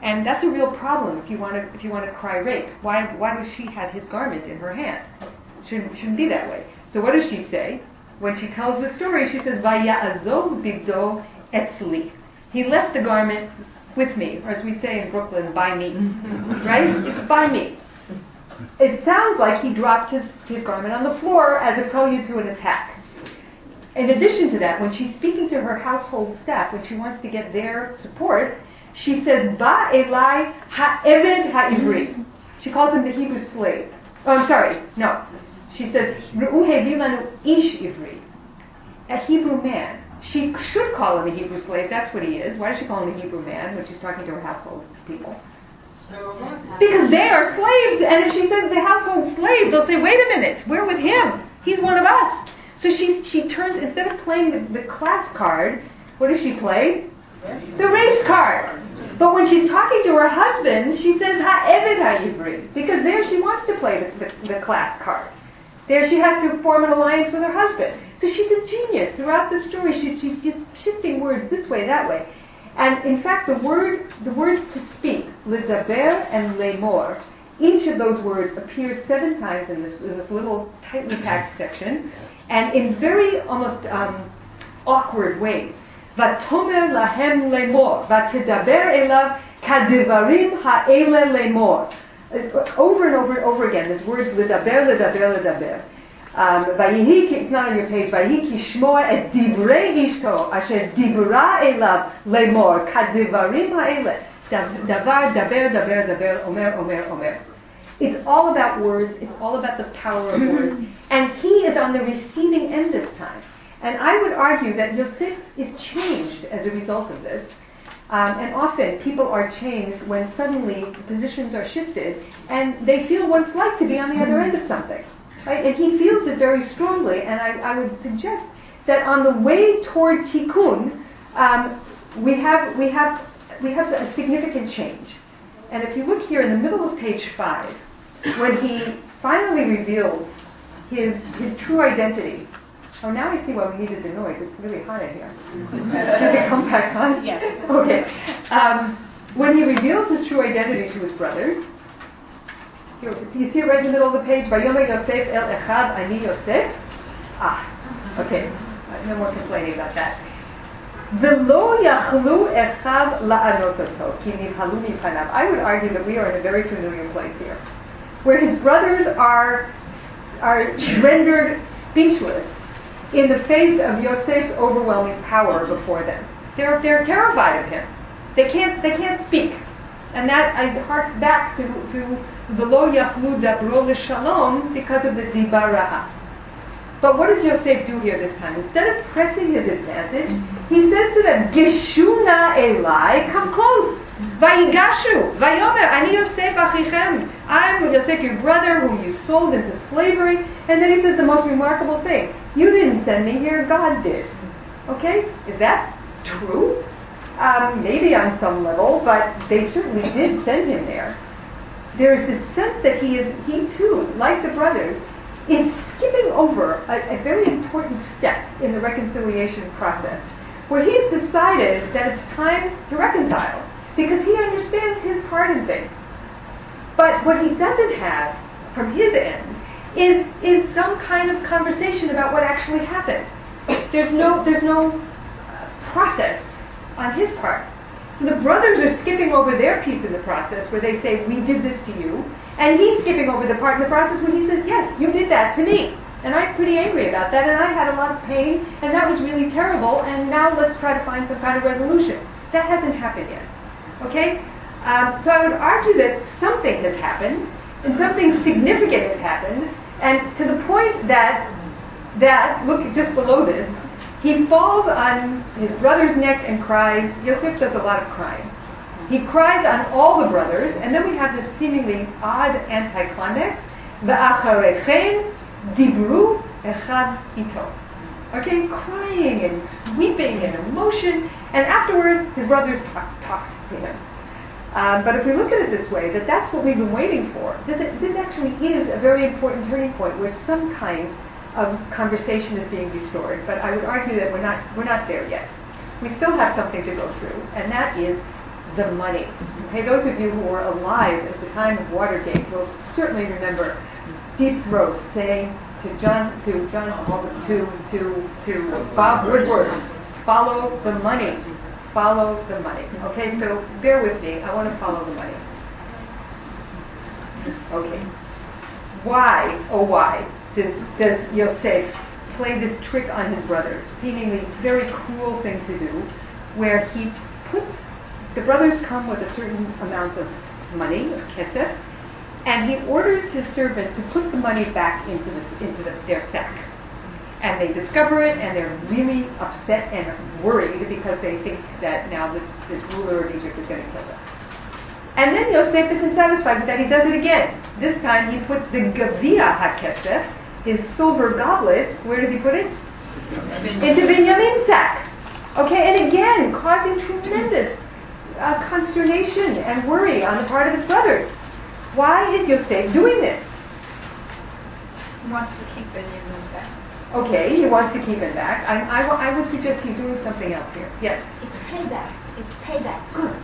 And that's a real problem if you want to if you want to cry rape. Why why does she have his garment in her hand? Shouldn't shouldn't be that way. So what does she say when she tells the story? She says, "Vaya'azov bigdo etzli." He left the garment with me, or as we say in Brooklyn, by me, right? by me it sounds like he dropped his, his garment on the floor as a prelude to an attack. In addition to that, when she's speaking to her household staff, when she wants to get their support, she says, Ba Elai Ha'eved Ha'ivri. She calls him the Hebrew slave. Oh, I'm sorry, no. She says, Vilanu Ish Ivri. A Hebrew man. She should call him a Hebrew slave, that's what he is. Why does she call him a Hebrew man when she's talking to her household people? Because they are slaves, and if she says the household slave, they'll say, wait a minute, we're with him. He's one of us. So she, she turns, instead of playing the, the class card, what does she play? The race card. But when she's talking to her husband, she says, Ha'eved ha'ivri, because there she wants to play the, the, the class card. There she has to form an alliance with her husband. So she's a genius. Throughout the story, she's, she's just shifting words this way, that way. And in fact, the word, the words to speak, ledaber and lemor, each of those words appears seven times in this, in this little tightly packed section, and in very almost um, awkward ways. Vatomer lahem lemor, vatidaber elav kadevarim ha'ele lemor Over and over and over again, this word lidaber, lidaber, lidaber. ויהי, it's not on your page, ויהי כי שמוע את דברי אשתו, אשר דיברה אליו לאמור, כדברים האלה, דבר, דבר, דבר, דבר, אומר, אומר, אומר. It's all about words, it's all about the power of words. And he is on the receiving end this time. And I would argue that Yosef is changed as a result of this. Um, and often people are changed when suddenly positions are shifted and they feel what it's like to be on the other end of something. Right? And he feels it very strongly, and I, I would suggest that on the way toward tikkun, um, we have we have we have a significant change. And if you look here in the middle of page five, when he finally reveals his his true identity. Oh, now I see why we needed the noise. It's really hot in here. Did it come back on? Yes. Okay. Um, when he reveals his true identity to his brothers, you see right in the middle of the page, Vayomer Yosef El Echav Ani Yosef? Ah, okay. No more complaining about that. Yachlu echav la'anot oto, ki nivhalu mipanav. I would argue that we are in a very familiar place here, where his brothers are, are rendered speechless in the face of Yosef's overwhelming power before them. They're, they're terrified of him. They can't, they can't speak. And that I hark back to, to V'lo yachlu dabro shalom because of the dibaraha. But what does Yosef do here this time? Instead of pressing his advantage, he says to them, Geshuna Eli, come close. Vayigashu, vayomer, ani Yosef achichem. I'm Yosef, your brother, whom you sold into slavery. And then he says the most remarkable thing. You didn't send me here, God did. Okay? Is that true? Um, maybe on some level, but they certainly did send him there. there's this sense that he is, he too, like the brothers, is skipping over a, a very important step in the reconciliation process, where he's decided that it's time to reconcile because he understands his part in things. But what he doesn't have from his end is is some kind of conversation about what actually happened. There's no there's no uh, process on his part. So the brothers are skipping over their piece in the process where they say, We did this to you. And he's skipping over the part in the process where he says, Yes, you did that to me. And I'm pretty angry about that, and I had a lot of pain, and that was really terrible, and now let's try to find some kind of resolution. That hasn't happened yet. Okay? Um, so I would argue that something has happened, and something significant has happened, and to the point that, that look just below this, he falls on his brother's neck and cries. Yosef does a lot of crying. He cries on all the brothers, and then we have this seemingly odd anticlimax. V'acharechem dibru echav ito. Okay, crying and weeping and emotion, and afterwards his brothers talk, talk to him. Um, but if we look at it this way, that that's what we've been waiting for. This, this actually is a very important turning point where some kind of conversation is being restored, but I would argue that we're not, we're not there yet. We still have something to go through, and that is the money. Okay, those of you who were alive at the time of Watergate will certainly remember Deep Throat saying to John, to John, to to to Bob Woodward, follow the money, follow the money. Okay, so bear with me. I want to follow the money. Okay, why, oh why, does, does Yosef play this trick on his brothers, seemingly very cruel thing to do, where he puts, the brothers come with a certain amount of money, of kesef, and he orders his servants to put the money back into, the, into the, their sack. And they discover it, and they're really upset and worried because they think that now this, this ruler of Egypt is going to kill them. And then Yosef isn't satisfied with that. He does it again. This time he puts the Gavia HaKesef, his silver goblet, where does he put it? Into Binyamin's sack. Okay, and again, causing tremendous uh, consternation and worry on the part of his brothers. Why is Yosef doing this? He wants to keep Benjamin back. Okay, he wants to keep it back. I, I, I would suggest he's doing something else here. Yes. It's payback. It's payback. Good.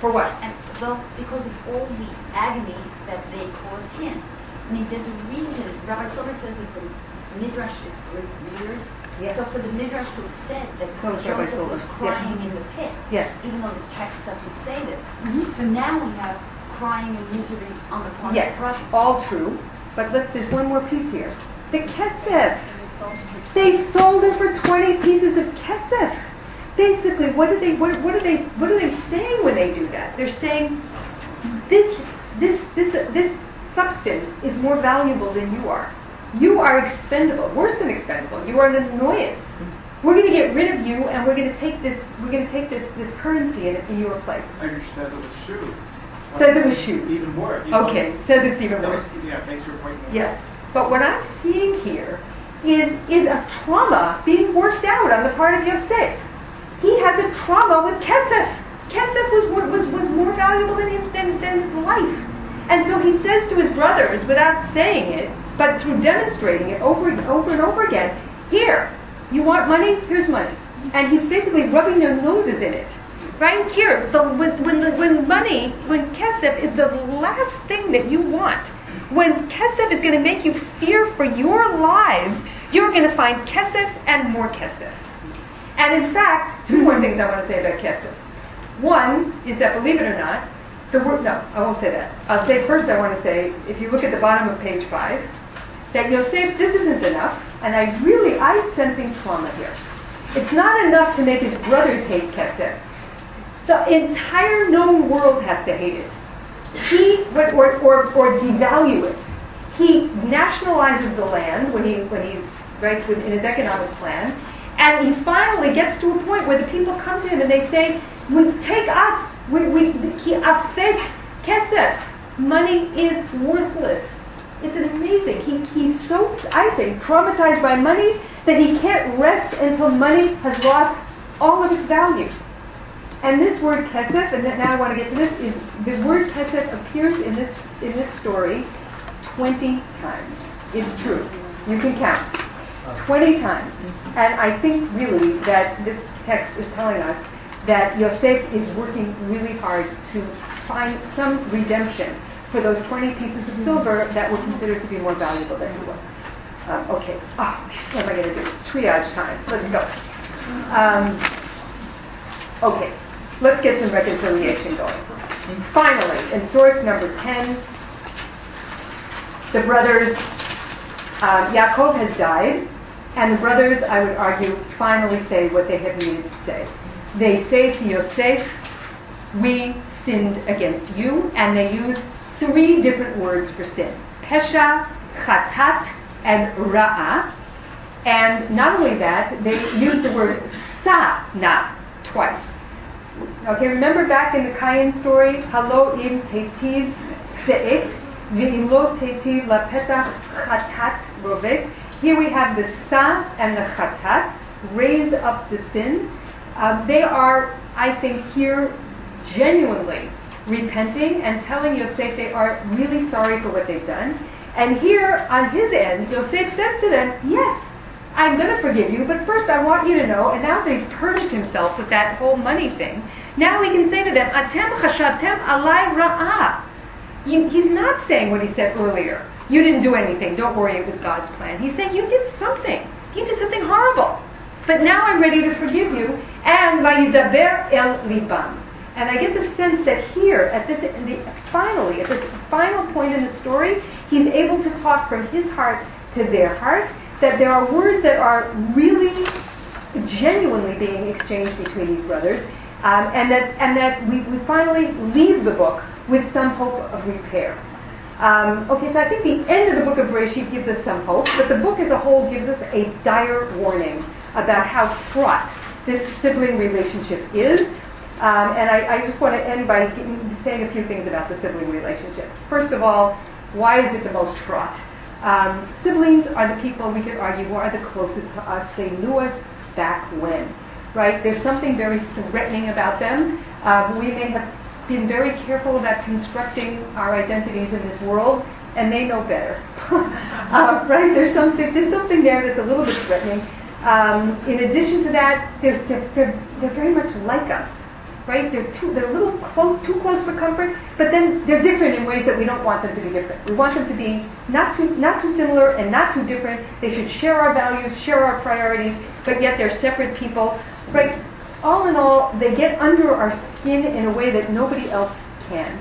For what? And well, because of all the agony that they caused him. I mean, there's a reason. Rabbi Silver says that the midrash is good readers. Yes. So for the midrash to have said that So Joseph was Yes. crying in the pit, Yes. even though the text doesn't say this. Mhm. So now we have crying and misery on the part Yes, of the brothers. all true. But let's, there's one more piece here. The kesef. They sold it for 20 pieces of kesef. Basically, what are they, what, what are they, what are they saying when they do that? They're saying, this, this, this, this substance is more valuable than you are. You are expendable, worse than expendable. You are an annoyance. We're going to get rid of you, and we're going to take this, we're going to take this, this currency in, in your place. Says it was shoes. Says it was shoes. Even worse. Okay, says it's even worse. Yeah, thanks for pointing. Yes. But what I'm seeing here is, is a trauma being worked out on the part of Yosef. He has a trauma with Kesef. Kesef was, was, was more valuable than his, than, than his life. And so he says to his brothers, without saying it, but through demonstrating it over and over and over again, here, you want money? Here's money. And he's basically rubbing their noses in it. Right here, the, when, when, when money, when kesef is the last thing that you want, when kesef is going to make you fear for your lives, you're going to find kesef and more kesef. And in fact, two more things I want to say about kesef. One is that, believe it or not, the word, no, I won't say that. I'll say first I want to say, if you look at the bottom of page five, that Yosef, this isn't enough, and I really, I'm sensing trauma here. It's not enough to make his brothers hate Kesef. The entire known world has to hate it. He, or, or, or devalue it. He nationalizes the land when he, when he writes in his economic plan, and he finally gets to a point where the people come to him and they say, we, take us, we, we, affect Kesef. Money is worthless. It's amazing. He, he's so, I think, traumatized by money that he can't rest until money has lost all of its value. And this word kesef, and now I want to get to this, is the word kesef appears in this in this story 20 times. It's true. You can count. 20 times. And I think really that this text is telling us that Yosef is working really hard to find some redemption for those 20 pieces of silver that were considered to be more valuable than he was. Um, okay. Oh, what am I going to do? Triage time. Let's go. Um, okay. Let's get some reconciliation going. Finally, in source number 10, the brothers, uh, Yaakov has died, and the brothers, I would argue, finally say what they have needed to say. They say to Yosef, we sinned against you, and they use three different words for sin. Pesha, chatat, and ra'ah. And not only that, they use the word sa-na twice. Okay, remember back in the Cain story, halo im tetiv se'et, ve'im lo tetiv lapetach chatat rovet. Here we have the sa and the chatat, raise up the sin. Um, they are, I think, here genuinely repenting and telling Yosef they are really sorry for what they've done. And here on his end, Yosef says to them, Yes, I'm going to forgive you, but first I want you to know, and now that he's purged himself with that whole money thing, now he can say to them, Atem chashatem alai ra'ah. He's not saying what he said earlier. You didn't do anything. Don't worry, it was God's plan. He's saying you did something. You did something horrible. But now I'm ready to forgive you. And vayidaber el liban. And I get the sense that here, at this, the, finally, at this final point in the story, he's able to talk from his heart to their heart. That there are words that are really genuinely being exchanged between these brothers, um, and that and that we, we finally leave the book with some hope of repair. Um, okay, so I think the end of the book of Bereshit gives us some hope, but the book as a whole gives us a dire warning about how fraught this sibling relationship is. Um, and I, I just want to end by saying a few things about the sibling relationship. First of all, why is it the most fraught? Um, siblings are the people we could argue who are the closest to us. They knew us back when, right? There's something very threatening about them. Uh, we may have been very careful about constructing our identities in this world, and they know better, uh, right? There's something there's something there that's a little bit threatening. Um, in addition to that, they're, they're, they're, they're very much like us, right? They're too they're a little close, too close for comfort, but then they're different in ways that we don't want them to be different. We want them to be not too not too similar and not too different. They should share our values, share our priorities, but yet they're separate people, right? All in all, they get under our skin in a way that nobody else can.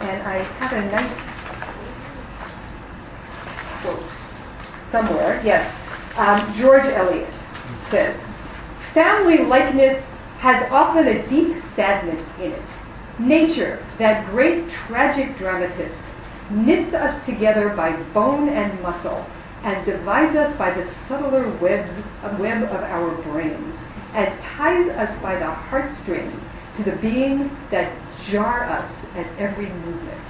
And I have a nice quote somewhere. Yes, um, George Eliot says, "Family likeness has often a deep sadness in it. Nature, that great tragic dramatist, knits us together by bone and muscle, and divides us by the subtler webs, web of our brains, and ties us by the heartstrings to the beings that jar us at every movement."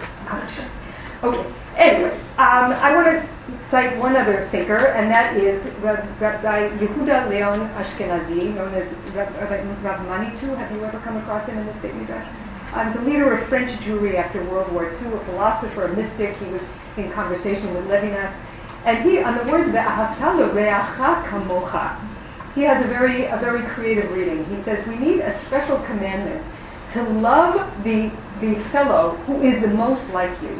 Okay. Anyway, um, I want to cite one other thinker, and that is Rabbi Yehuda Leon Ashkenazi, known as Rab- Rabbi Manitou. Have you ever come across him in the state? Um, the leader of French Jewry after World War II, a philosopher, a mystic. He was in conversation with Levinas, and he, on the words "Ve'ahavta l'reacha kamocha," he has a very a very creative reading. He says we need a special commandment to love the the fellow who is the most like you.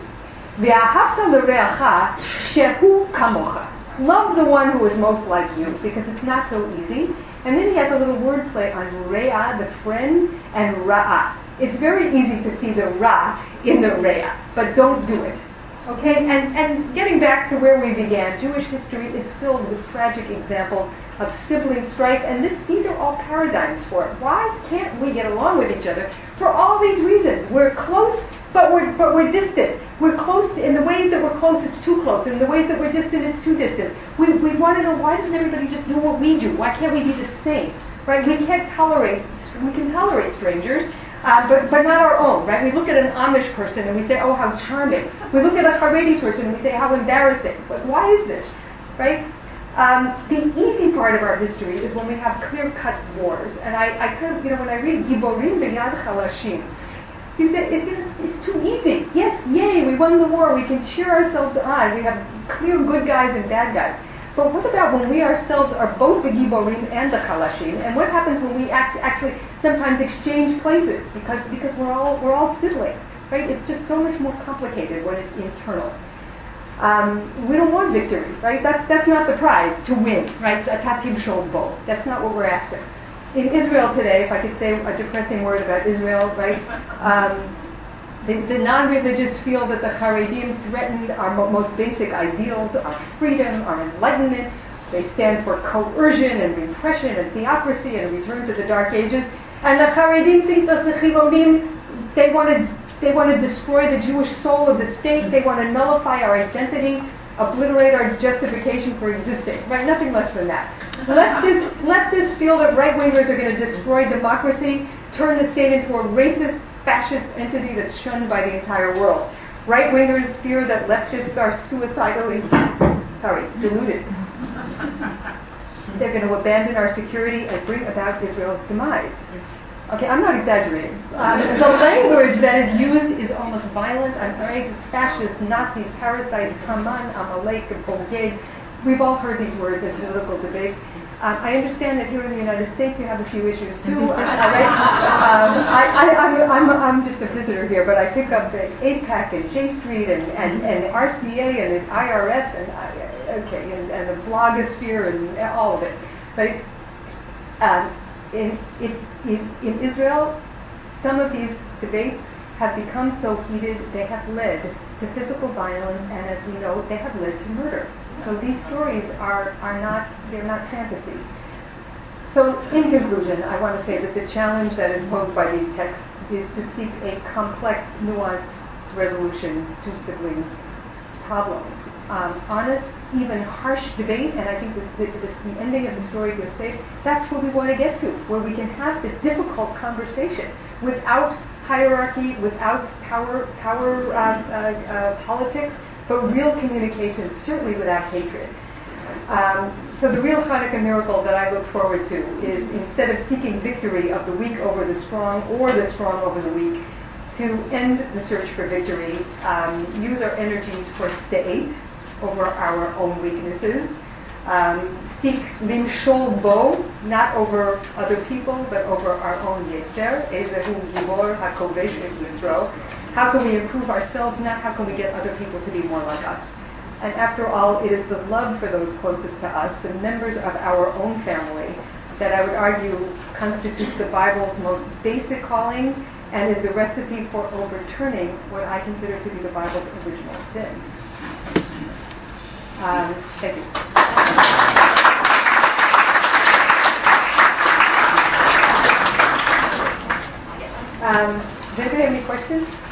Ve'ahavta l'reacha shehu kamocha. Love the one who is most like you because it's not so easy. And then he has a little wordplay on rea, the friend, and ra'ah. It's very easy to see the ra in the rea, but don't do it. Okay, and, and getting back to where we began, Jewish history is filled with tragic examples of sibling strife, and this, these are all paradigms for it. Why can't we get along with each other? For all these reasons. We're close, but we're, but we're distant. We're close in the ways that we're close, it's too close. In the ways that we're distant, it's too distant. We, we want to know why doesn't everybody just do what we do? Why can't we be the same? Right? We can't tolerate, we can tolerate strangers, uh, but, but not our own, right? We look at an Amish person and we say, oh, how charming. We look at a Haredi person and we say, how embarrassing. But why is this, right? Um, the easy part of our history is when we have clear-cut wars, and I, I kind of, you know, when I read Giborim B'Yad Chalashim, you say it, it's, it's too easy. Yes, yay, we won the war. We can cheer ourselves on. We have clear good guys and bad guys. But what about when we ourselves are both the Giborim and the Chalashim? And what happens when we act, actually sometimes exchange places because because we're all we're all siblings, right? It's just so much more complicated when it's internal. Um, we don't want victory, right? That's that's not the prize to win, right? A. That's not what we're after. In Israel today, if I could say a depressing word about Israel, right? Um, the, the non-religious feel that the Haredim threatened our mo- most basic ideals, our freedom, our enlightenment. They stand for coercion and repression and theocracy and a return to the Dark Ages. And the Haredim think that the Chilonim, they want to they want to destroy the Jewish soul of the state. They want to nullify our identity, obliterate our justification for existing. Right? Nothing less than that. Leftists, leftists feel that right-wingers are going to destroy democracy, turn the state into a racist, fascist entity that's shunned by the entire world. Right-wingers fear that leftists are suicidally, sorry, deluded. They're going to abandon our security and bring about Israel's demise. Okay, I'm not exaggerating. Um, the language that is used is almost violent. I'm sorry, fascists, Nazis, parasites, Haman, Amalek, and Boged. We've all heard these words in political debate. Um, I understand that here in the United States you have a few issues too. um, I, I, I'm, I'm, I'm just a visitor here, but I pick up the AIPAC and J Street and, and, and the RCA and the IRS and uh, okay and, and the blogosphere and all of it. Right? Um, in, in, in Israel, some of these debates have become so heated they have led to physical violence, and as we know, they have led to murder. So these stories are, are not they're not fantasies. So in conclusion, I want to say that the challenge that is posed by these texts is to seek a complex, nuanced resolution to sibling problems. Um, honest, even harsh debate, and I think this, this, this, the ending of the story of Yosef, that's where we want to get to, where we can have the difficult conversation without hierarchy, without power, power uh, uh, uh, politics, but real communication, certainly without hatred. Um, so the real Hanukkah miracle that I look forward to is instead of seeking victory of the weak over the strong or the strong over the weak, to end the search for victory, um, use our energies for state over our own weaknesses, um, seek limshol bo, not over other people, but over our own yetzer, Yisro. How can we improve ourselves, not how can we get other people to be more like us? And after all, it is the love for those closest to us, the members of our own family, that I would argue constitutes the Bible's most basic calling and is the recipe for overturning what I consider to be the Bible's original sin. Um, thank you. Um, does anybody have any questions?